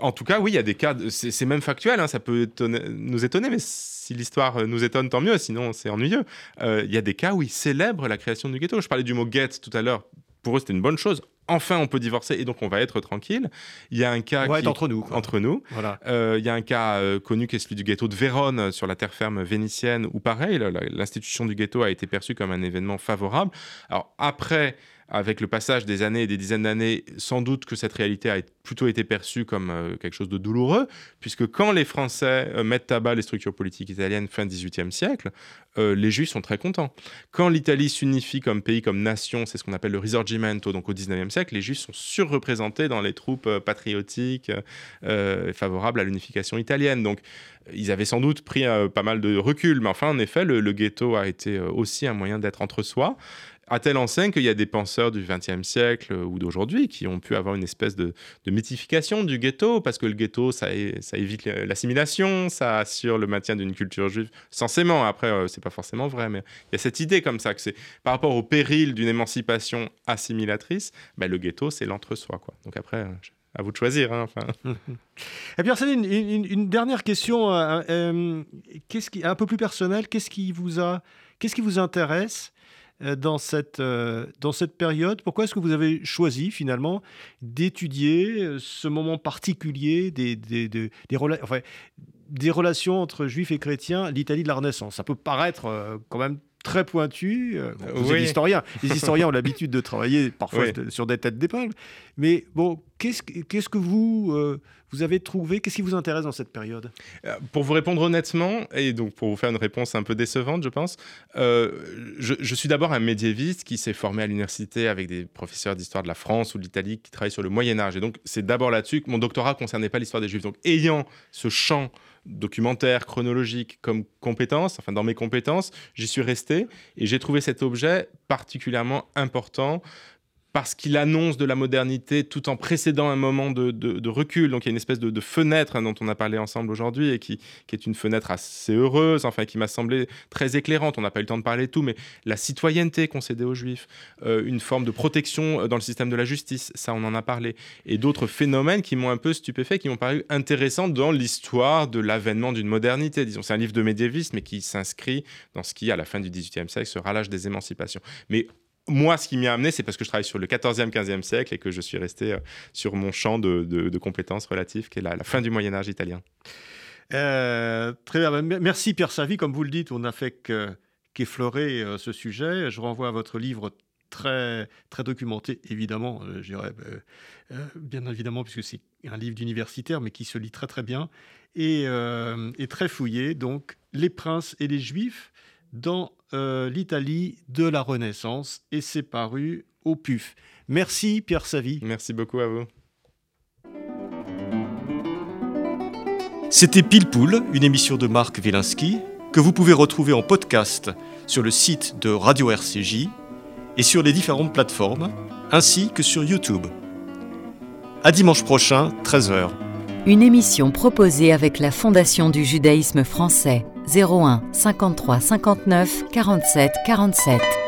En tout cas, oui, il y a des cas, c'est même factuel, hein, ça peut nous étonner, mais si l'histoire nous étonne, tant mieux, sinon c'est ennuyeux. Euh, il y a des cas où ils célèbrent la création du ghetto. Je parlais du mot get tout à l'heure. Pour eux, c'était une bonne chose enfin on peut divorcer et donc on va être tranquille. Il y a un cas qui, entre nous. Entre nous. Voilà. Euh, il y a un cas euh, connu qui est celui du ghetto de Vérone sur la terre ferme vénitienne où pareil, l'institution du ghetto a été perçue comme un événement favorable. Alors après avec le passage des années et des dizaines d'années, sans doute que cette réalité a plutôt été perçue comme euh, quelque chose de douloureux, puisque quand les Français euh, mettent à bas les structures politiques italiennes fin XVIIIe siècle, euh, les Juifs sont très contents. Quand l'Italie s'unifie comme pays, comme nation, c'est ce qu'on appelle le Risorgimento, donc au XIXe siècle, les Juifs sont surreprésentés dans les troupes patriotiques favorables à l'unification italienne. Donc ils avaient sans doute pris pas mal de recul, mais enfin, en effet, le, le ghetto a été aussi un moyen d'être entre soi à telle enseigne qu'il y a des penseurs du XXe siècle euh, ou d'aujourd'hui qui ont pu avoir une espèce de, mythification du ghetto, parce que le ghetto, ça, évite l'assimilation, ça assure le maintien d'une culture juive, censément. Après, euh, c'est pas forcément vrai, mais il y a cette idée comme ça, que c'est par rapport au péril d'une émancipation assimilatrice, ben, le ghetto, c'est l'entre-soi. Quoi. Donc après, euh, à vous de choisir. Hein. Et puis, une, une, dernière question, qu'est-ce qui, un peu plus personnelle. Qu'est-ce qui vous a, qu'est-ce qui vous intéresse euh, dans cette, euh, dans cette période. Pourquoi est-ce que vous avez choisi finalement d'étudier euh, ce moment particulier des, des, des, enfin, des relations entre juifs et chrétiens, l'Italie de la Renaissance? Ça peut paraître quand même très pointu. Vous êtes historien. Les historiens ont l'habitude de travailler parfois sur des têtes d'épingle. Mais bon, qu'est-ce, que vous, vous avez trouvé Qu'est-ce qui vous intéresse dans cette période? Euh, Pour vous répondre honnêtement, et donc pour vous faire une réponse un peu décevante, je pense, euh, je, suis d'abord un médiéviste qui s'est formé à l'université avec des professeurs d'histoire de la France ou de l'Italie qui travaillent sur le Moyen Âge. Et donc c'est d'abord là-dessus que mon doctorat concernait pas l'histoire des Juifs. Donc ayant ce champ documentaire, chronologique comme compétence, enfin dans mes compétences, j'y suis resté et j'ai trouvé cet objet particulièrement important parce qu'il annonce de la modernité tout en précédant un moment de, recul. Donc il y a une espèce de, fenêtre hein, dont on a parlé ensemble aujourd'hui et qui, est une fenêtre assez heureuse, enfin qui m'a semblé très éclairante. On n'a pas eu le temps de parler de tout, mais la citoyenneté concédée aux juifs, euh, une forme de protection euh, dans le système de la justice, ça on en a parlé, et d'autres phénomènes qui m'ont un peu stupéfait, qui m'ont paru intéressants dans l'histoire de l'avènement d'une modernité. Disons, c'est un livre de médiévisme, mais qui s'inscrit dans ce qui, à la fin du XVIIIe siècle, sera l'âge des émancipations. Mais moi, ce qui m'y a amené, c'est parce que je travaille sur le 14e, 15e siècle et que je suis resté euh, sur mon champ de, compétences relatives, qui est la, fin du Moyen Âge italien. Euh, très bien. Merci Pierre Savy. Comme vous le dites, on n'a fait qu'effleurer euh, ce sujet. Je renvoie à votre livre très, très documenté, évidemment, dirais, bien évidemment, puisque c'est un livre d'universitaire, mais qui se lit très très bien, et très fouillé. Donc, Les princes et les juifs dans euh, l'Italie de la Renaissance et c'est paru au PUF. Merci Pierre Savy. Merci beaucoup à vous. C'était Pile Poule, une émission de Marc Wielinski, que vous pouvez retrouver en podcast sur le site de Radio RCJ et sur les différentes plateformes, ainsi que sur YouTube. À dimanche prochain, 13h. Une émission proposée avec la Fondation du judaïsme français 01 53 59 47 47.